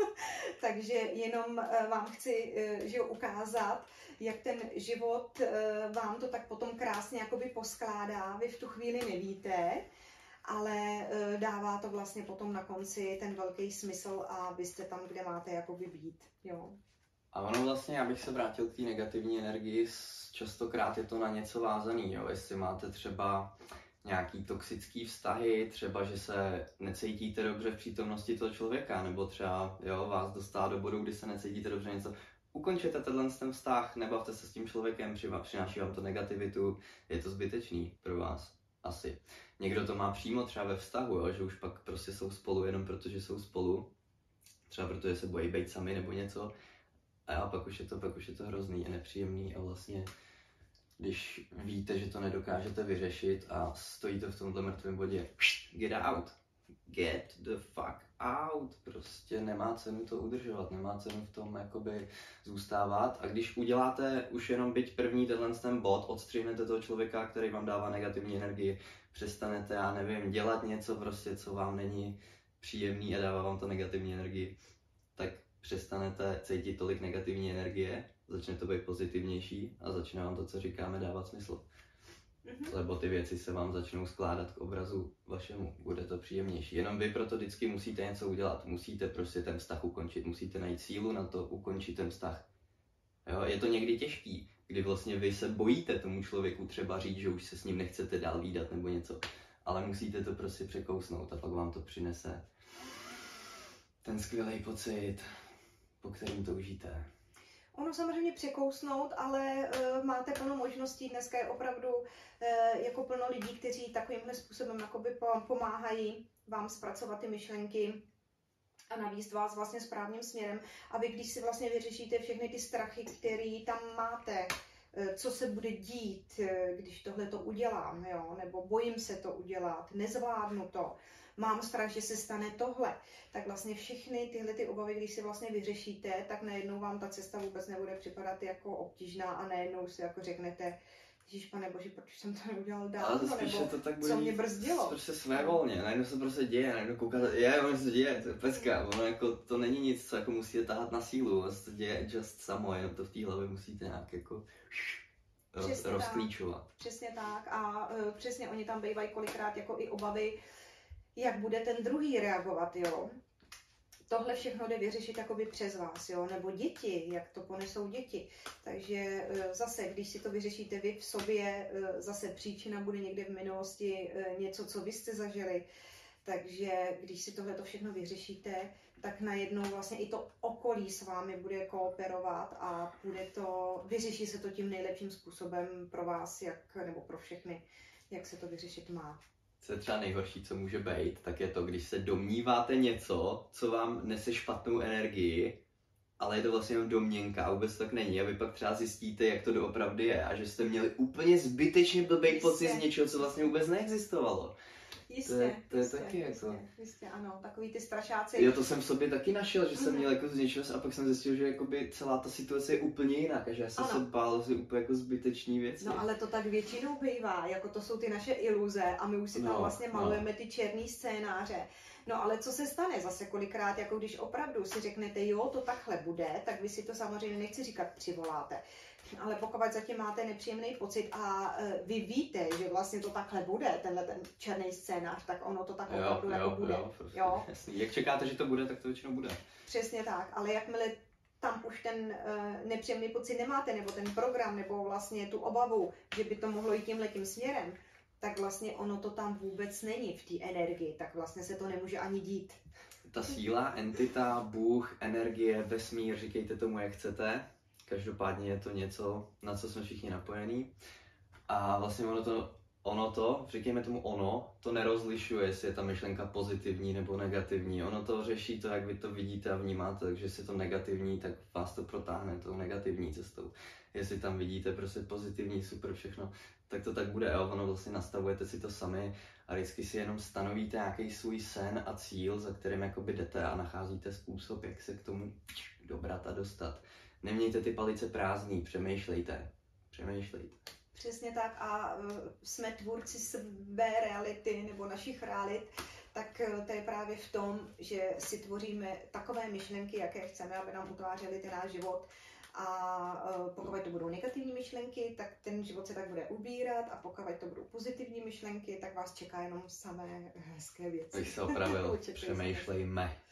Speaker 2: Takže jenom uh, vám chci uh, že jo, ukázat, jak ten život uh, vám to tak potom krásně jakoby poskládá. Vy v tu chvíli nevíte, ale e, dává to vlastně potom na konci ten velký smysl a vy jste tam, kde máte jakoby být. Jo.
Speaker 1: A ono vlastně, já bych se vrátil k té negativní energii, častokrát je to na něco vázaný, jo? jestli máte třeba nějaký toxický vztahy, třeba, že se necítíte dobře v přítomnosti toho člověka, nebo třeba jo, vás dostá do bodu, kdy se necítíte dobře něco, ukončete tenhle ten vztah, nebavte se s tím člověkem, přináší vám to negativitu, je to zbytečný pro vás, asi. Někdo to má přímo třeba ve vztahu, jo, že už pak prostě jsou spolu jenom protože jsou spolu, třeba protože se bojí být sami nebo něco. A já pak už je to, pak už je to hrozný a nepříjemný a vlastně když víte, že to nedokážete vyřešit a stojíte v tomhle mrtvém bodě, get out, get the fuck out, prostě nemá cenu to udržovat, nemá cenu v tom jakoby zůstávat. A když uděláte už jenom byť první tenhle ten bod, odstřihnete toho člověka, který vám dává negativní energii, přestanete, já nevím, dělat něco prostě, co vám není příjemný a dává vám to negativní energii, tak přestanete cítit tolik negativní energie, začne to být pozitivnější a začne vám to, co říkáme, dávat smysl. Mm-hmm. Lebo ty věci se vám začnou skládat k obrazu vašemu, bude to příjemnější. Jenom vy proto vždycky musíte něco udělat, musíte prostě ten vztah ukončit, musíte najít sílu na to ukončit ten vztah. Jo, je to někdy těžký, kdy vlastně vy se bojíte tomu člověku třeba říct, že už se s ním nechcete dál výdat nebo něco, ale musíte to prostě překousnout a pak vám to přinese ten skvělý pocit, po kterým toužíte.
Speaker 2: Ono samozřejmě překousnout, ale uh, máte plno možností. Dneska je opravdu uh, jako plno lidí, kteří takovýmhle způsobem jakoby pomáhají vám zpracovat ty myšlenky a navíc vás vlastně správným směrem. A vy, když si vlastně vyřešíte všechny ty strachy, které tam máte, eh, co se bude dít, když tohle to udělám, jo? nebo bojím se to udělat, nezvládnu to, mám strach, že se stane tohle, tak vlastně všechny tyhle ty obavy, když si vlastně vyřešíte, tak najednou vám ta cesta vůbec nebude připadat jako obtížná a najednou si jako řeknete, Ježíš pane bože, proč jsem to neudělal dál,
Speaker 1: Ale to nebo to tak bude
Speaker 2: co mě brzdilo.
Speaker 1: Prostě své volně, najednou se prostě děje, najednou koukáte, je, ono se děje, to je pecka, ono jako, to není nic, co jako musíte tahat na sílu, ono se to děje just samo, jenom to v té hlavě musíte nějak jako Přesně rozklíčovat. Tak.
Speaker 2: Přesně tak a uh, přesně oni tam bývají kolikrát jako i obavy, jak bude ten druhý reagovat, jo. Tohle všechno jde vyřešit jakoby přes vás, jo, nebo děti, jak to ponesou děti. Takže e, zase, když si to vyřešíte vy v sobě, e, zase příčina bude někde v minulosti e, něco, co vy jste zažili, Takže když si tohle to všechno vyřešíte, tak najednou vlastně i to okolí s vámi bude kooperovat a bude to, vyřeší se to tím nejlepším způsobem pro vás, jak, nebo pro všechny, jak se to vyřešit má.
Speaker 1: Co je třeba nejhorší, co může být, tak je to, když se domníváte něco, co vám nese špatnou energii, ale je to vlastně jenom domněnka a vůbec tak není. A vy pak třeba zjistíte, jak to doopravdy je a že jste měli úplně zbytečně blbý pocit z něčeho, co vlastně vůbec neexistovalo.
Speaker 2: Jistě,
Speaker 1: to je, to je
Speaker 2: jistě,
Speaker 1: taky
Speaker 2: jistě,
Speaker 1: jako...
Speaker 2: Jistě, ano, takový ty strašáci.
Speaker 1: Jo, to jsem v sobě taky našel, že jsem měl jako z něčeho a pak jsem zjistil, že jakoby celá ta situace je úplně jinak a že já jsem
Speaker 2: Ano.
Speaker 1: se bál z úplně jako zbytečný věci.
Speaker 2: No ale to tak většinou bývá, jako to jsou ty naše iluze a my už si tam
Speaker 1: No,
Speaker 2: vlastně
Speaker 1: no.
Speaker 2: malujeme ty černý scénáře. No ale co se stane zase kolikrát, jako když opravdu si řeknete, jo, to takhle bude, tak vy si to samozřejmě nechci říkat přivoláte. Ale pokud zatím máte nepříjemný pocit a e, vy víte, že vlastně to takhle bude, tenhle ten černý scénář, tak ono to tak
Speaker 1: jo,
Speaker 2: opravdu jako
Speaker 1: jo,
Speaker 2: bude.
Speaker 1: jo, prostě,
Speaker 2: Jo.
Speaker 1: Jasný. Jak čekáte, že to bude, tak to většinou bude.
Speaker 2: Přesně tak, ale jakmile tam už ten uh, nepříjemný pocit nemáte, nebo ten program, nebo vlastně tu obavu, že by to mohlo jít tímhle tím směrem, tak vlastně ono to tam vůbec není v té energii, tak vlastně se to nemůže ani dít.
Speaker 1: Ta síla, entita, Bůh, energie, vesmír, říkejte tomu, jak chcete. Každopádně je to něco, na co jsme všichni napojení. A vlastně ono to, ono to, říkejme tomu ono, to nerozlišuje, jestli je ta myšlenka pozitivní nebo negativní. Ono to řeší to, jak vy to vidíte a vnímáte, takže jestli je to negativní, tak vás to protáhne tou negativní cestou. Jestli tam vidíte prostě pozitivní, super všechno, tak to tak bude. Jo? Ono vlastně nastavujete si to sami a vždycky si jenom stanovíte nějaký svůj sen a cíl, za kterým jakoby jdete a nacházíte způsob, jak se k tomu dobrat a dostat. Nemějte ty palice prázdný, přemýšlejte. Přemýšlejte.
Speaker 2: Přesně tak a uh, jsme tvůrci své reality nebo našich realit, tak uh, to je právě v tom, že si tvoříme takové myšlenky, jaké chceme, aby nám utvářely ten náš život. A uh, pokud to budou negativní myšlenky, tak ten život se tak bude ubírat a pokud to budou pozitivní myšlenky, tak vás čeká jenom samé hezké věci.
Speaker 1: Bych se opravil, přemýšlejme.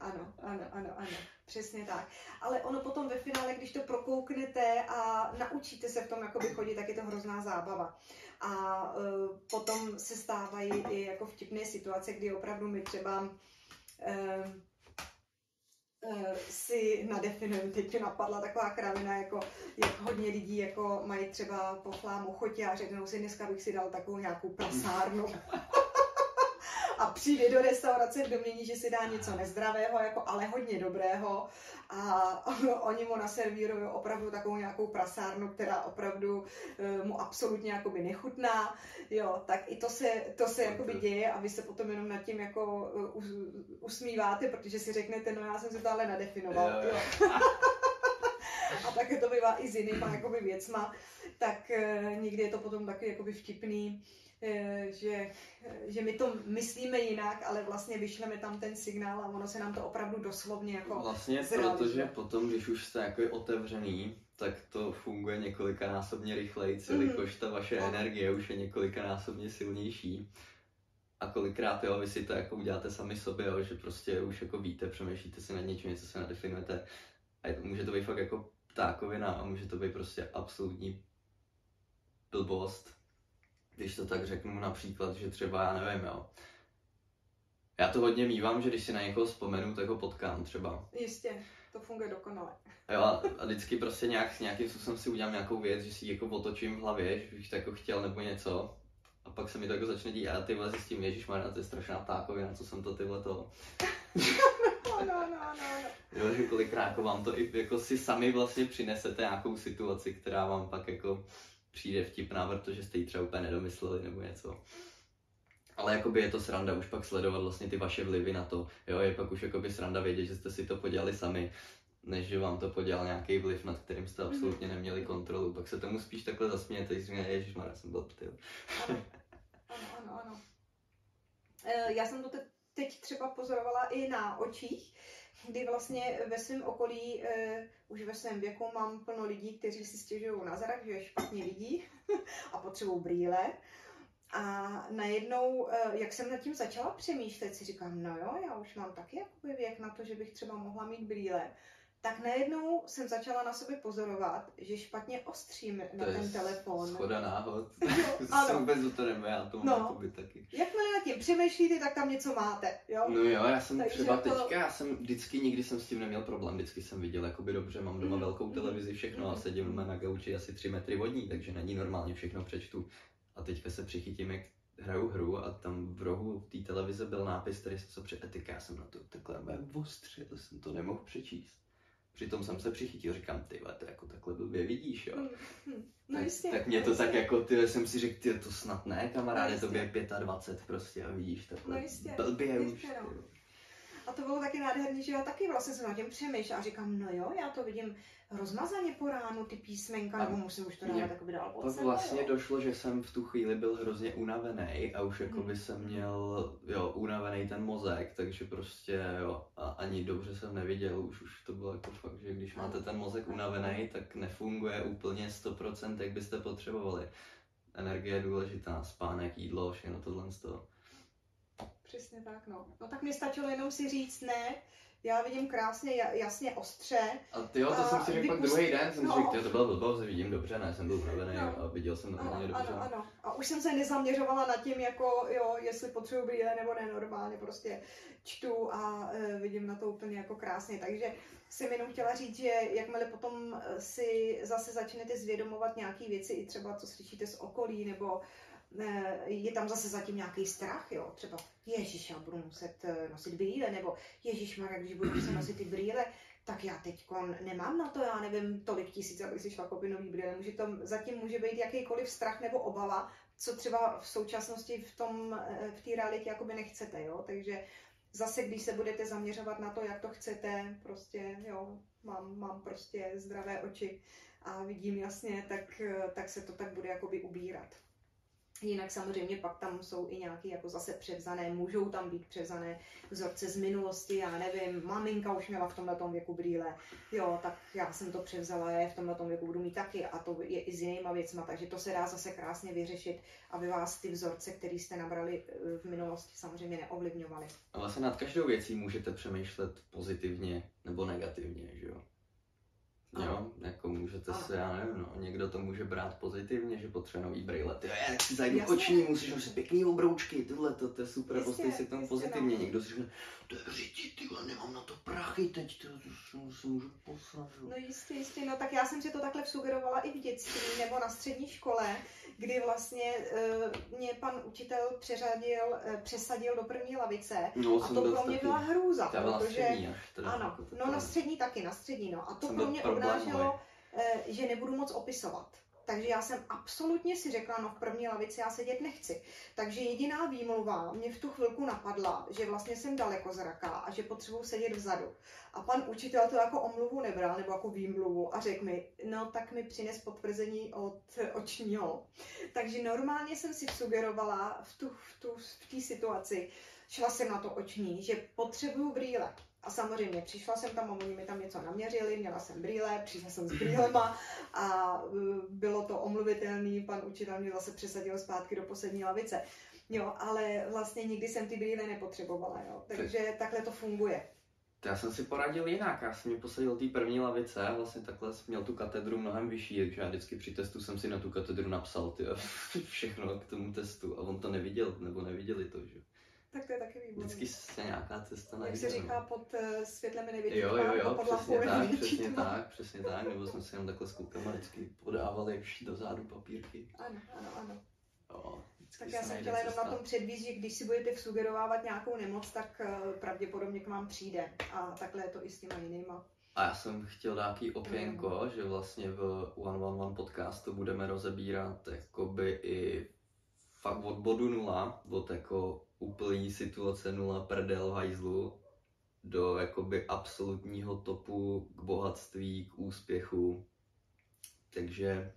Speaker 2: Ano, ano, ano, ano, přesně tak. Ale ono potom ve finále, když to prokouknete a naučíte se v tom jakoby chodit, tak je to hrozná zábava. A uh, potom se stávají i jako vtipné situace, kdy opravdu my třeba uh, uh, si nadefinujeme, teď mi napadla taková kravina, jako jak hodně lidí jako mají třeba po chlámu chotě a řeknou si, dneska bych si dal takovou nějakou prasárnu a přijde do restaurace v domění, že si dá něco nezdravého, jako ale hodně dobrého. A oni mu naservírují opravdu takovou nějakou prasárnu, která opravdu uh, mu absolutně jakoby nechutná, jo, tak i to se, to se jakoby děje a vy se potom jenom nad tím jako uh, usmíváte, protože si řeknete, no já jsem si to ale nadefinoval, jo. jo. a také to bývá i s jinýma jakoby věcma, tak uh, někdy je to potom taky jakoby vtipný, že, že my to myslíme jinak, ale vlastně vyšleme tam ten signál a ono se nám to opravdu doslovně jako
Speaker 1: Vlastně protože potom, když už jste jako otevřený, tak to funguje několikanásobně rychleji, jelikož ta vaše
Speaker 2: No.
Speaker 1: energie už je několikanásobně silnější. A kolikrát jo, vy si to jako uděláte sami sobě, jo, že prostě už jako víte, přemýšlíte si nad něčím, něco se nadefinujete. A je to, může to být fakt jako ptákovina a může to být prostě absolutní blbost, když to tak řeknu například, že třeba, já nevím, jo. Já to hodně mývám, že když si na někoho vzpomenu, tak ho potkám třeba.
Speaker 2: Jistě, to funguje dokonale.
Speaker 1: Jo, a a vždycky prostě nějak, nějakým způsobem si udělám nějakou věc, že si ji jako otočím v hlavě, že bych to jako chtěl nebo něco. A pak se mi to jako začne dít a ty vole zjistím, ježiš to je strašná ptákovina, co jsem to tyhle to.
Speaker 2: No, no, no, no, no.
Speaker 1: Jo, že kolikrát jako vám to i jako si sami vlastně přinesete nějakou situaci, která vám pak jako přijde vtipná, protože jste ji třeba úplně nedomysleli nebo něco. Ale jakoby je to sranda už pak sledovat vlastně ty vaše vlivy na to. Jo, je pak už jakoby sranda vědět, že jste si to podělali sami, než že vám to podělal nějaký vliv, nad kterým jste absolutně neměli kontrolu. Pak se tomu spíš takhle zasmějete, když říkáte, ježiš, já jsem byl ty.
Speaker 2: Ano, ano, ano, ano. E, Já jsem to te- teď třeba pozorovala i na očích, kdy vlastně ve svém okolí, e, už ve svém věku mám plno lidí, kteří si stěžují na zrak, že špatně vidí a potřebují brýle. A najednou, e, jak jsem nad tím začala přemýšlet, si říkám, no jo, já už mám taky jakoby věk na to, že bych třeba mohla mít brýle. Tak najednou jsem začala na sobě pozorovat, že špatně ostřím na
Speaker 1: To je
Speaker 2: ten telefon.
Speaker 1: Schoda náhod.
Speaker 2: Jo, ano.
Speaker 1: vůbec do toho já to mám
Speaker 2: No.
Speaker 1: taky.
Speaker 2: Jakmile nad tím přemýšlíte, tak tam něco máte, jo?
Speaker 1: No jo, já jsem
Speaker 2: Takže
Speaker 1: třeba
Speaker 2: jako-
Speaker 1: teďka, já jsem vždycky, nikdy jsem s tím neměl problém, vždycky jsem viděl jakoby dobře, mám doma
Speaker 2: Mhm,
Speaker 1: velkou
Speaker 2: mhm,
Speaker 1: televizi, všechno a
Speaker 2: mhm,
Speaker 1: sedím na gauči asi 3 metry od ní, takže na ní normálně všechno přečtu. A teďka se přichytím, jak hraju hru a tam v rohu té televize byl nápis, který se před etika, já jsem na to takhle ostřil, jsem to nemohl přečíst. Přitom jsem se přichytil, říkám, ty to jako takhle blbě vidíš, jo.
Speaker 2: Hm. No
Speaker 1: tak,
Speaker 2: jistě.
Speaker 1: tak mě to
Speaker 2: jistě.
Speaker 1: tak jako, ty jsem si řekl, ty to snad ne, kamaráde,
Speaker 2: No
Speaker 1: tobě
Speaker 2: jistě.
Speaker 1: je 25 prostě a vidíš takhle
Speaker 2: No jistě,
Speaker 1: blbě už.
Speaker 2: jistě, no. A to bylo taky nádherný, že já taky vlastně jsem nad tím přemýšlela a říkám, no jo, já to vidím rozmazaně po ránu, ty písmenka,
Speaker 1: A
Speaker 2: nebo musím už to dávat jakoby dál sebe,
Speaker 1: vlastně
Speaker 2: jo.
Speaker 1: došlo, že jsem v tu chvíli byl hrozně unavený a už jako by
Speaker 2: Mhm.
Speaker 1: jsem měl, jo, unavený ten mozek, takže prostě, jo, a ani dobře jsem neviděl, už, už to bylo jako fakt, že když máte ten mozek unavený, tak nefunguje úplně 100%, jak byste potřebovali. Energie je důležitá, spánek, jídlo, všechno tohle z toho.
Speaker 2: Přesně tak, no. No tak mi stačilo jenom si říct ne, já vidím krásně, ja- jasně, ostře,
Speaker 1: A ty jo, to
Speaker 2: A
Speaker 1: jsem si řekl
Speaker 2: vypust-
Speaker 1: druhý den, jsem
Speaker 2: no.
Speaker 1: si řekl, "Tyjo, to bylo blbost, vidím dobře, ne, jsem byl unavený
Speaker 2: No.
Speaker 1: a viděl jsem normálně
Speaker 2: ano,
Speaker 1: dobře.
Speaker 2: ano, ano. A už jsem se nezaměřovala na tím, jako, jo, jestli potřebuji brýle nebo ne, normálně prostě čtu a e, vidím na to úplně jako krásně. Takže jsem jenom chtěla říct, že jakmile potom e, si zase začnete zvědomovat nějaké věci, i třeba co slyšíte z okolí, nebo je tam zase zatím nějaký strach, jo, třeba Ježíš, já budu muset e, nosit brýle, nebo Ježíš Maria, když budu muset nosit ty brýle, tak já teď nemám na to, já nevím, tolik tisíc, abych si šla koupit nový brýle. Může to, zatím může být jakýkoliv strach nebo obava, co třeba v současnosti v tom, eh, v té realitě jakoby nechcete, jo, takže zase, když se budete zaměřovat na to, jak to chcete, prostě, jo, mám, mám prostě zdravé oči a vidím jasně, tak, eh, tak se to tak bude jakoby ubírat. Jinak samozřejmě pak tam jsou i nějaké jako zase převzané, můžou tam být převzané vzorce z minulosti, já nevím, maminka už měla v tomhle věku brýle, jo, tak já jsem to převzala, je v tomhle věku budu mít taky a to je i s jinýma věcma, takže to se dá zase krásně vyřešit, aby vás ty vzorce, které jste nabrali eh, v minulosti, samozřejmě neovlivňovaly.
Speaker 1: A vlastně nad každou věcí můžete přemýšlet pozitivně nebo negativně, že jo? Jo,
Speaker 2: Ano.
Speaker 1: jako můžete se, já nevím, no, někdo to může brát pozitivně, že potřebuje nový brýle. Ty, já si zajdu
Speaker 2: Jasně.
Speaker 1: oční, musíš nosit pěkný obroučky, tohle, to, to je super, postaví se k tomu pozitivně.
Speaker 2: no.
Speaker 1: Někdo si řekne, to je v řiti, ty nemám na to prachy teď, to, to, se můžu poslat. jo."
Speaker 2: No jistě, jistě, no tak já jsem si to takhle sugerovala i v dětství nebo na střední škole, kdy vlastně uh, mě pan učitel přeřadil, uh, přesadil do první lavice
Speaker 1: No,
Speaker 2: a to pro mě byla hrůza, protože...
Speaker 1: střední až teda.
Speaker 2: Ano,
Speaker 1: jako
Speaker 2: no na střední taky, na střední, no. A to pro mě obnášelo, eh, že nebudu moc opisovat. Takže já jsem absolutně si řekla, no v první lavici já sedět nechci. Takže jediná výmluva mě v tu chvilku napadla, že vlastně jsem daleko zraká a že potřebuji sedět vzadu. A pan učitel to jako omluvu nebral, nebo jako výmluvu a řekl mi, no tak mi přines potvrzení od očního. Takže normálně jsem si sugerovala v tu, v tu, v té situaci, šla jsem na to oční, že potřebuju brýle. A samozřejmě přišla jsem tam a oni mi tam něco naměřili, měla jsem brýle, přišla jsem s brýlema a e, bylo to omluvitelný, pan učitel mě zase přesadil zpátky do poslední lavice. Jo, ale vlastně nikdy jsem ty brýle nepotřebovala, jo. Takže takhle to funguje.
Speaker 1: Já jsem si poradil jinak, já jsem mě posadil té první lavice a vlastně takhle jsem měl tu katedru mnohem vyšší, takže já vždycky při testu jsem si na tu katedru napsal ty, všechno k tomu testu a on to neviděl, nebo neviděli to, že?
Speaker 2: Tak to je taky výborné.
Speaker 1: Vždycky se nějaká cesta
Speaker 2: Jak
Speaker 1: najde.
Speaker 2: se
Speaker 1: no.
Speaker 2: říká, pod eh, světlem je největší
Speaker 1: Jo, jo, jo,
Speaker 2: pod
Speaker 1: přesně tak,
Speaker 2: největší
Speaker 1: přesně
Speaker 2: tma.
Speaker 1: tak, přesně tak, nebo jsme si jenom takhle s klukama vždycky podávali do zádu papírky.
Speaker 2: Ano, ano, ano.
Speaker 1: Jo,
Speaker 2: Tak
Speaker 1: se
Speaker 2: já jsem chtěla jenom na tom předvíst, že když si budete vsugerovávat nějakou nemoc, tak eh, pravděpodobně k vám přijde. A takhle je to i s těma jinýma.
Speaker 1: A já jsem chtěl takový okénko, že vlastně v One One One podcastu budeme rozebírat jakoby i fakt od bodu nula, od jako úplný situace nula prdel hajzlu do jakoby absolutního topu k bohatství, k úspěchu. Takže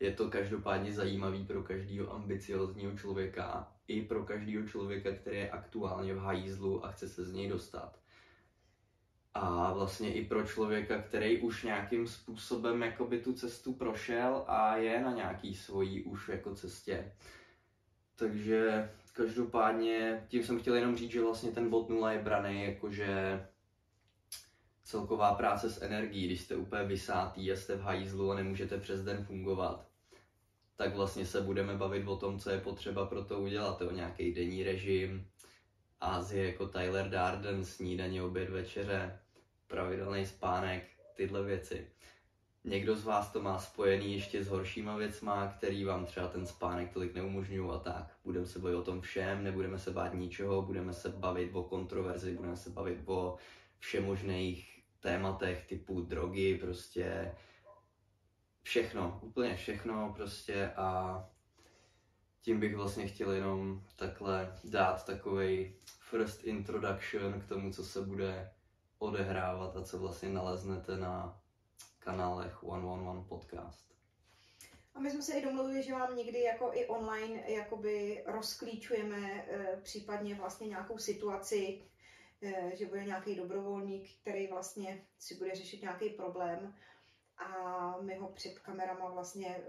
Speaker 1: je to každopádně zajímavý pro každého ambiciozního člověka i pro každého člověka, který je aktuálně v hajzlu a chce se z něj dostat. A vlastně i pro člověka, který už nějakým způsobem jakoby tu cestu prošel a je na nějaký svojí už jako cestě. Takže každopádně tím jsem chtěl jenom říct, že vlastně ten bod nula je braný jakože celková práce s energií, když jste úplně vysátý a jste v hajzlu a nemůžete přes den fungovat, tak vlastně se budeme bavit o tom, co je potřeba pro to udělat. O nějaký denní režim, Ázie jako Tyler Darden, snídaně, oběd, večeře, pravidelný spánek, tyhle věci. Někdo z vás to má spojený ještě s horšíma věcma, který vám třeba ten spánek tolik neumožňují a tak. Budeme se bavit o tom všem, nebudeme se bát ničeho, budeme se bavit o kontroverzi, budeme se bavit o všemožných tématech typu drogy, prostě všechno, úplně všechno prostě a tím bych vlastně chtěl jenom takhle dát takový first introduction k tomu, co se bude odehrávat a co vlastně naleznete na kanálech 111 Podcast.
Speaker 2: A my jsme se i domluvili, že vám někdy jako i online jakoby rozklíčujeme e, případně vlastně nějakou situaci, e, že bude nějaký dobrovolník, který vlastně si bude řešit nějaký problém a my ho před kamerama vlastně e,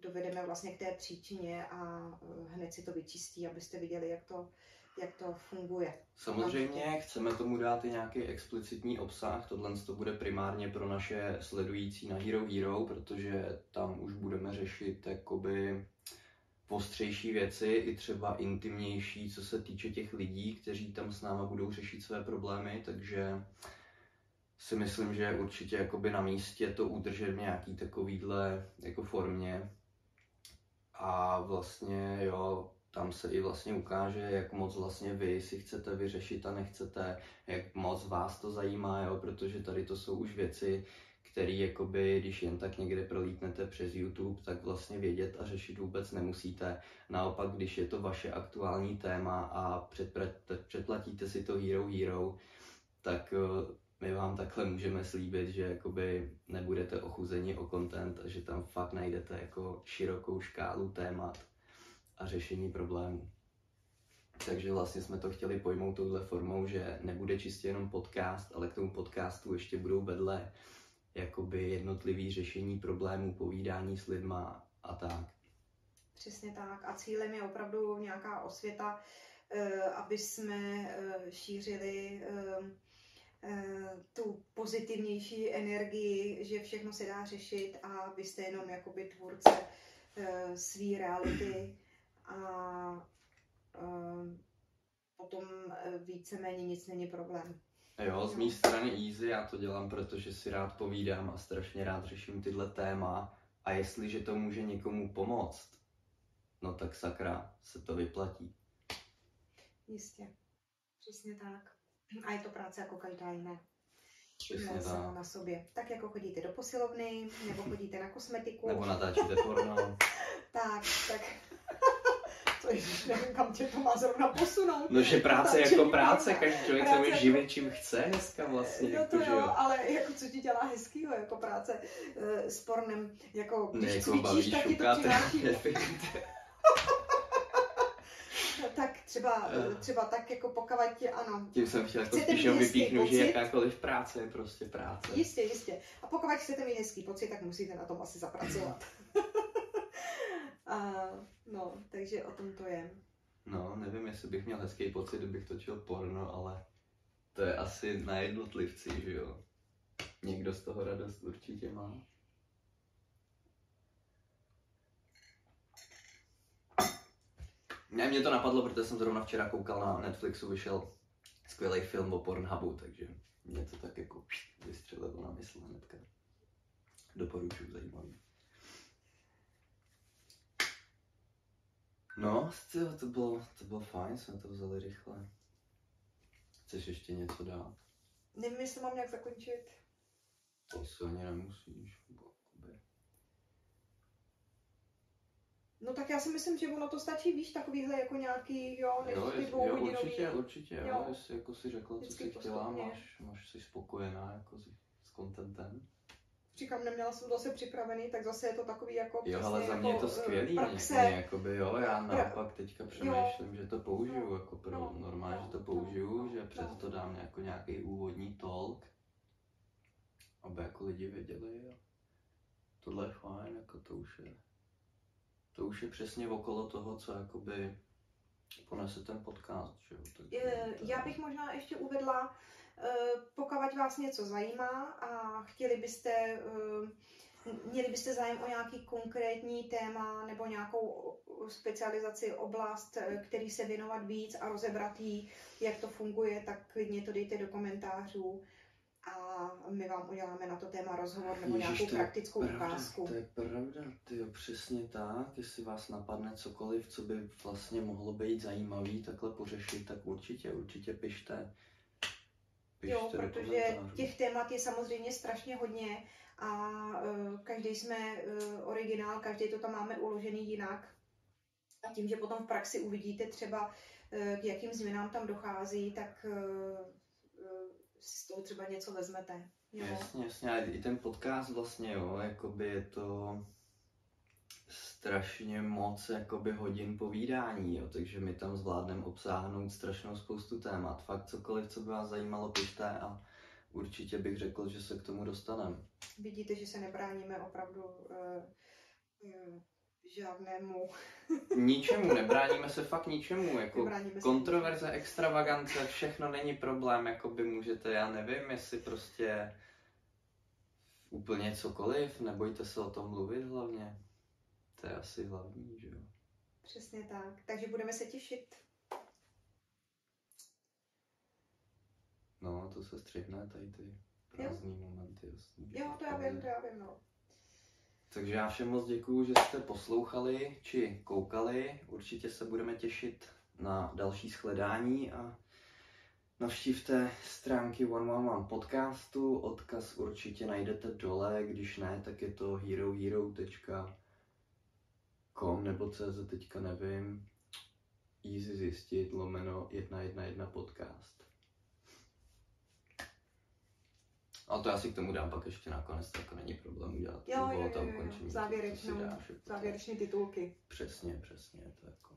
Speaker 2: dovedeme vlastně k té příčině a hned si to vyčistí, abyste viděli, jak to, jak to funguje.
Speaker 1: Samozřejmě chceme tomu dát i nějaký explicitní obsah, tohle to bude primárně pro naše sledující na Hero Hero, protože tam už budeme řešit jakoby ostřejší věci, i třeba intimnější, co se týče těch lidí, kteří tam s náma budou řešit své problémy, takže si myslím, že určitě jakoby na místě to udržet v nějaký takovýhle jako formě. A vlastně jo, tam se i vlastně ukáže, jak moc vlastně vy si chcete vyřešit a nechcete, jak moc vás to zajímá, jo, protože tady to jsou už věci, které jakoby, když jen tak někde prolítnete přes YouTube, tak vlastně vědět a řešit vůbec nemusíte. Naopak, když je to vaše aktuální téma a předplatíte si to Hero Hero, tak eh, my vám takhle můžeme slíbit, že jakoby nebudete ochuzeni o content a že tam fakt najdete jako širokou škálu témat a řešení problémů. Takže vlastně jsme to chtěli pojmout touhle formou, že nebude čistě jenom podcast, ale k tomu podcastu ještě budou vedle jakoby jednotlivý řešení problémů, povídání s lidma a tak.
Speaker 2: Přesně tak. A cílem je opravdu nějaká osvěta, eh, aby jsme eh, šířili eh, tu pozitivnější energii, že všechno se dá řešit a vy jste jenom jakoby tvůrce své reality a potom e, víceméně nic není problém.
Speaker 1: Jo, z mé strany easy, já to dělám, protože si rád povídám a strašně rád řeším tyhle téma a jestliže to může někomu pomoct, no tak sakra, se to vyplatí.
Speaker 2: Jistě, přesně tak. A je to práce jako každá jiná.
Speaker 1: Přesně tak.
Speaker 2: na sobě. Tak jako chodíte do posilovny, nebo chodíte na kosmetiku.
Speaker 1: Nebo natáčíte porno.
Speaker 2: tak, tak ježiš, nevím, kam tě to má zrovna posunout.
Speaker 1: No, že práce jako práce, každý člověk se může živit čím chce dneska vlastně.
Speaker 2: No to jako, jo, jo, ale jako co ti dělá hezkýho, jako práce uh, s pornem, jako když ne, cvičíš, tak ti to přináší. tak třeba, uh, třeba tak jako pokavat tě, ano.
Speaker 1: Tím jsem chtěl jako spíš vypíchnout, že jakákoliv práce je prostě práce.
Speaker 2: Jistě, jistě. A pokud chcete mít hezký pocit, tak musíte na tom asi zapracovat. A, no, takže o tom to je.
Speaker 1: No, nevím, jestli bych měl hezký pocit, kdybych točil porno, ale to je asi na jednotlivci, že jo. Někdo z toho radost určitě má. Ne, mě to napadlo, protože jsem zrovna včera koukal na Netflixu, vyšel skvělý film o Pornhubu, takže mě to tak jako vystřelilo na mysl hnedka. Doporučuji, zajímavý. No, to, to, bylo, to bylo fajn, jsme to vzali rychle. Chceš ještě něco dát?
Speaker 2: Nevím, jestli mám nějak zakončit.
Speaker 1: To se ani nemusíš.
Speaker 2: No tak já si myslím, že ono to stačí, víš, takovýhle jako nějaký, jo,
Speaker 1: jo, jest, jo určitě, určitě, jo, jo. jestli jako si řekla, co jsi chtěla, máš, máš si spokojená jako s, s contentem
Speaker 2: říkám, neměla jsem to zase připravený, tak zase je to takový jako
Speaker 1: Jo, ale za mě
Speaker 2: jako,
Speaker 1: je to eh, skvělý, praxe. Mě, jakoby, jo, já naopak teďka přemýšlím, jo. že to použiju, jako pro no, normálně, no, že to no, použiju, no, že přes no. to dám jako nějaký úvodní talk, aby jako lidi věděli, jo. Tohle je fajn, jako to už je, to už je přesně okolo toho, co jakoby ponese ten podcast, že jo. Takže
Speaker 2: Eh,
Speaker 1: to-
Speaker 2: Já bych možná ještě uvedla, pokud vás něco zajímá a chtěli byste, eh, měli byste zájem o nějaký konkrétní téma nebo nějakou specializaci, oblast, eh, který se věnovat víc a rozebrat jí, jak to funguje, tak klidně to dejte do komentářů a my vám uděláme na to téma rozhovor nebo
Speaker 1: Ježiš,
Speaker 2: nějakou praktickou
Speaker 1: pravda,
Speaker 2: ukázku.
Speaker 1: To je pravda, ty přesně tak. Jestli vás napadne cokoliv, co by vlastně mohlo být zajímavý, takhle pořešit, tak určitě, určitě pište.
Speaker 2: Jo, protože těch témat je samozřejmě strašně hodně a uh, každý jsme uh, originál, každý to tam máme uložený jinak. A tím, že potom v praxi uvidíte třeba, uh, k jakým změnám tam dochází, tak uh, uh, si z toho třeba něco vezmete. Jo.
Speaker 1: Jasně, jasně, a i ten podcast vlastně, jo, jakoby je to strašně moc jakoby hodin povídání, jo, takže my tam zvládneme obsáhnout strašnou spoustu témat. Fakt cokoliv, co by vás zajímalo, pište a určitě bych řekl, že se k tomu dostaneme.
Speaker 2: Vidíte, že se nebráníme opravdu uh, uh, žádnému.
Speaker 1: Ničemu, nebráníme se fakt ničemu, jako
Speaker 2: Nebráníme se
Speaker 1: kontroverze, extravagance, všechno není problém, jakoby můžete, já nevím, jestli prostě úplně cokoliv, nebojte se o tom mluvit hlavně. To je asi hlavní, že jo.
Speaker 2: Přesně tak. Takže budeme se těšit.
Speaker 1: No, to se střihne tady ty prázdný momenty, jasný.
Speaker 2: Jo, to já vím, to já vím, no.
Speaker 1: Takže já všem moc děkuju, že jste poslouchali či koukali. Určitě se budeme těšit na další shledání a navštivte stránky 111 podcastu. Odkaz určitě najdete dole, když ne, tak je to herohero.com nebo cz, teďka nevím. Easy zjistit, lomeno 111 podcast. A to já si k tomu dám pak ještě nakonec, tak není problém udělat.
Speaker 2: Jo,
Speaker 1: to
Speaker 2: jo, jo, jo,
Speaker 1: to
Speaker 2: závěrečnou,
Speaker 1: dáš to.
Speaker 2: závěrečné titulky.
Speaker 1: Přesně, přesně, to je jako,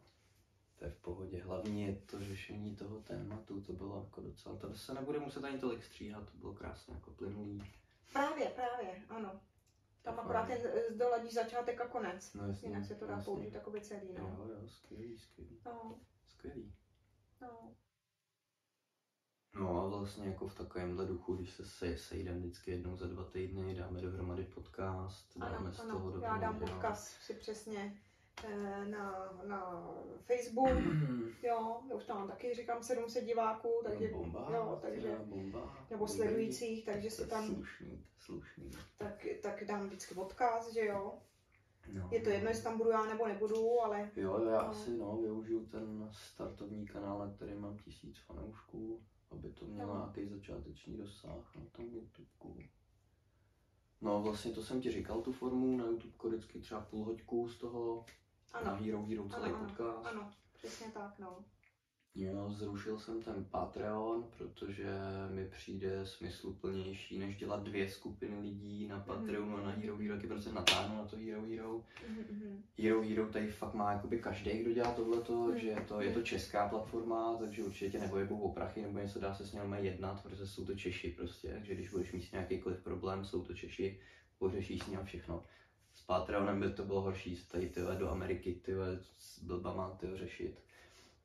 Speaker 1: to je v pohodě. Hlavně je to řešení toho tématu, to bylo jako docela, to se nebude muset ani tolik stříhat, to bylo krásně jako plynulý.
Speaker 2: Právě, právě, ano. Tam akorát ten eh, doladíš začátek a konec.
Speaker 1: No jasně,
Speaker 2: Jinak se to dá
Speaker 1: jasně.
Speaker 2: použít takový celý, no.
Speaker 1: Jo, jo, skvělý, skvělý,
Speaker 2: No,
Speaker 1: skvělý.
Speaker 2: no.
Speaker 1: No a vlastně jako v takovémhle duchu, když se se sejdeme vždycky jednou za dva týdny, dáme dohromady podcast, dáme
Speaker 2: Ano,
Speaker 1: z toho
Speaker 2: ano, já
Speaker 1: dohromady,
Speaker 2: dám
Speaker 1: no.
Speaker 2: odkaz si přesně eh, na, na Facebook, jo, já už tam mám taky, říkám, 700 diváků, takže,
Speaker 1: No, bomba,
Speaker 2: jo, takže,
Speaker 1: teda bomba.
Speaker 2: nebo sledujících, takže
Speaker 1: je
Speaker 2: tam,
Speaker 1: Slušný, slušný.
Speaker 2: tak, tak dám vždycky odkaz, že jo.
Speaker 1: No,
Speaker 2: Je to jedno, jestli tam budu já nebo nebudu, ale
Speaker 1: Jo, já
Speaker 2: No.
Speaker 1: asi no, využiju ten startovní kanál, na který mám tisíc fanoušků, aby to mělo
Speaker 2: No.
Speaker 1: nějaký začáteční dosah na tom YouTube. No vlastně to jsem ti říkal, tu formu na YouTube vždycky třeba půl hoďku z toho, na
Speaker 2: ano,
Speaker 1: Hero Hero celý
Speaker 2: ano,
Speaker 1: podcast.
Speaker 2: ano, přesně tak, no.
Speaker 1: Jo, zrušil jsem ten Patreon, protože mi přijde smysluplnější, než dělat dvě skupiny lidí na Patreonu a na Hero Hero, taky prostě natáhnu na to Hero Hero.
Speaker 2: Mhm, mhm.
Speaker 1: Hero Hero tady fakt má jakoby každý, kdo dělá tohleto,
Speaker 2: Hmm.
Speaker 1: že je to, je to česká platforma, takže určitě nebojebou o prachy nebo něco dá se s nimi jednat, protože jsou to Češi prostě, takže když budeš mít nějakýkoliv problém, jsou to Češi, pořešíš s ním všechno. Patreonem by to bylo horší, tady tyhle do Ameriky tyhle s blbama tyhle řešit.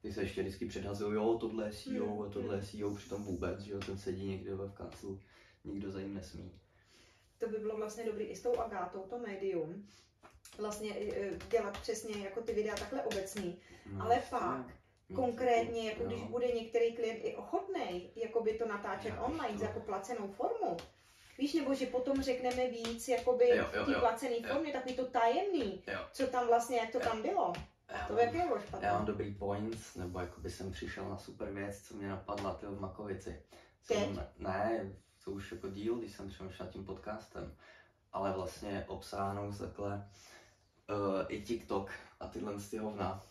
Speaker 1: Ty se ještě vždycky předhazují, jo, tohle je CEO a tohle je CEO, přitom vůbec, že jo, ten sedí někde ve v kanclu, nikdo za ním nesmí.
Speaker 2: To by bylo vlastně dobrý i s tou Agátou, to médium. Vlastně eh, dělat přesně jako ty videa takhle obecný,
Speaker 1: No,
Speaker 2: Ale
Speaker 1: jasně.
Speaker 2: pak
Speaker 1: Mít
Speaker 2: konkrétně, jako když
Speaker 1: jo.
Speaker 2: bude některý klient i ochotný, jako by to natáčet online
Speaker 1: to-
Speaker 2: za jako placenou formu, víš, nebo že potom řekneme víc, jakoby
Speaker 1: Jo, jo,
Speaker 2: v té
Speaker 1: jo.
Speaker 2: placený
Speaker 1: Jo.
Speaker 2: formě, takový to tajemný,
Speaker 1: Jo.
Speaker 2: co tam vlastně, jak to tam bylo.
Speaker 1: Já
Speaker 2: To jak bylo špatné.
Speaker 1: Já mám dobrý points, nebo jako by jsem přišel na super věc, co mě napadla ty v Makovici.
Speaker 2: Teď?
Speaker 1: Jsem, ne, to už jako díl, když jsem přemýšlel nad tím podcastem, ale vlastně obsáhnout takhle uh, i TikTok a tyhle z ty hovna.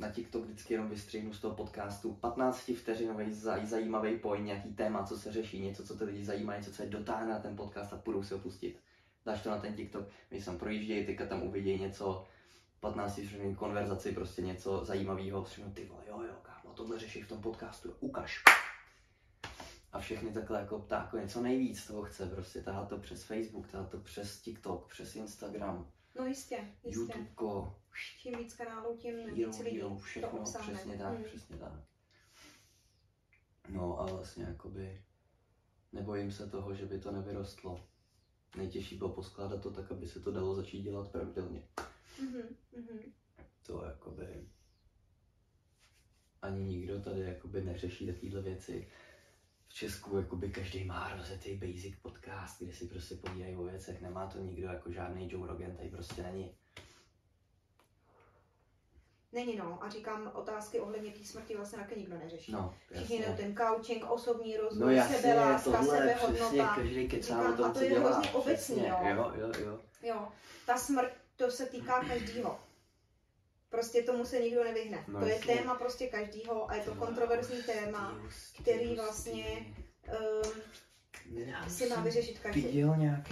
Speaker 1: Na TikTok vždycky jenom vystřihnu z toho podcastu 15 vteřinový zaj, zajímavý point, nějaký téma, co se řeší, něco, co ty lidi zajímá, něco, co je dotáhne na ten podcast a půjdou si ho pustit. Dáš to na ten TikTok, když tam projíždějí, teďka tam uvidějí něco, 15 vteřinový konverzaci, prostě něco zajímavého, řeknu ty vole, jo, jo, kámo, tohle řeší v tom podcastu, ukaž. A všechny takhle jako ptáko něco nejvíc toho chce, prostě tahat to přes Facebook, tahat to přes TikTok, přes Instagram,
Speaker 2: No jistě, jistě.
Speaker 1: YouTubeko,
Speaker 2: Čím víc kanálů, tím
Speaker 1: jo,
Speaker 2: víc lidí
Speaker 1: jo,
Speaker 2: to
Speaker 1: všechno,
Speaker 2: obsáhne.
Speaker 1: přesně tak,
Speaker 2: Mm.
Speaker 1: přesně tak. No a vlastně jakoby nebojím se toho, že by to nevyrostlo. Nejtěžší bylo poskládat to tak, aby se to dalo začít dělat pravidelně.
Speaker 2: Mhm, mhm.
Speaker 1: To jakoby ani nikdo tady jakoby neřeší takovéhle věci. V Česku jakoby každý má rozjetý basic podcast, kde si prostě povídají o věcech. Nemá to nikdo jako žádný Joe Rogan, tady prostě není.
Speaker 2: Není no, a říkám, otázky ohledně té smrti vlastně taky nikdo neřeší.
Speaker 1: No,
Speaker 2: Všichni
Speaker 1: jasně.
Speaker 2: ten coaching, osobní rozvoj,
Speaker 1: No jasně,
Speaker 2: sebeláska,
Speaker 1: tohle přesně,
Speaker 2: sebehodnota.
Speaker 1: každý kecá
Speaker 2: Říkám,
Speaker 1: o tom,
Speaker 2: a to
Speaker 1: co
Speaker 2: je
Speaker 1: dělá.
Speaker 2: hrozně obecný,
Speaker 1: Přesně,
Speaker 2: jo.
Speaker 1: jo, jo, jo.
Speaker 2: Jo, ta smrt, to se týká každýho. Prostě tomu se nikdo nevyhne.
Speaker 1: No
Speaker 2: to je
Speaker 1: jasně.
Speaker 2: téma prostě každýho a je to
Speaker 1: vole,
Speaker 2: kontroverzní téma, který vlastně um,
Speaker 1: Nedá
Speaker 2: si má vyřešit každý.
Speaker 1: Viděl nějaký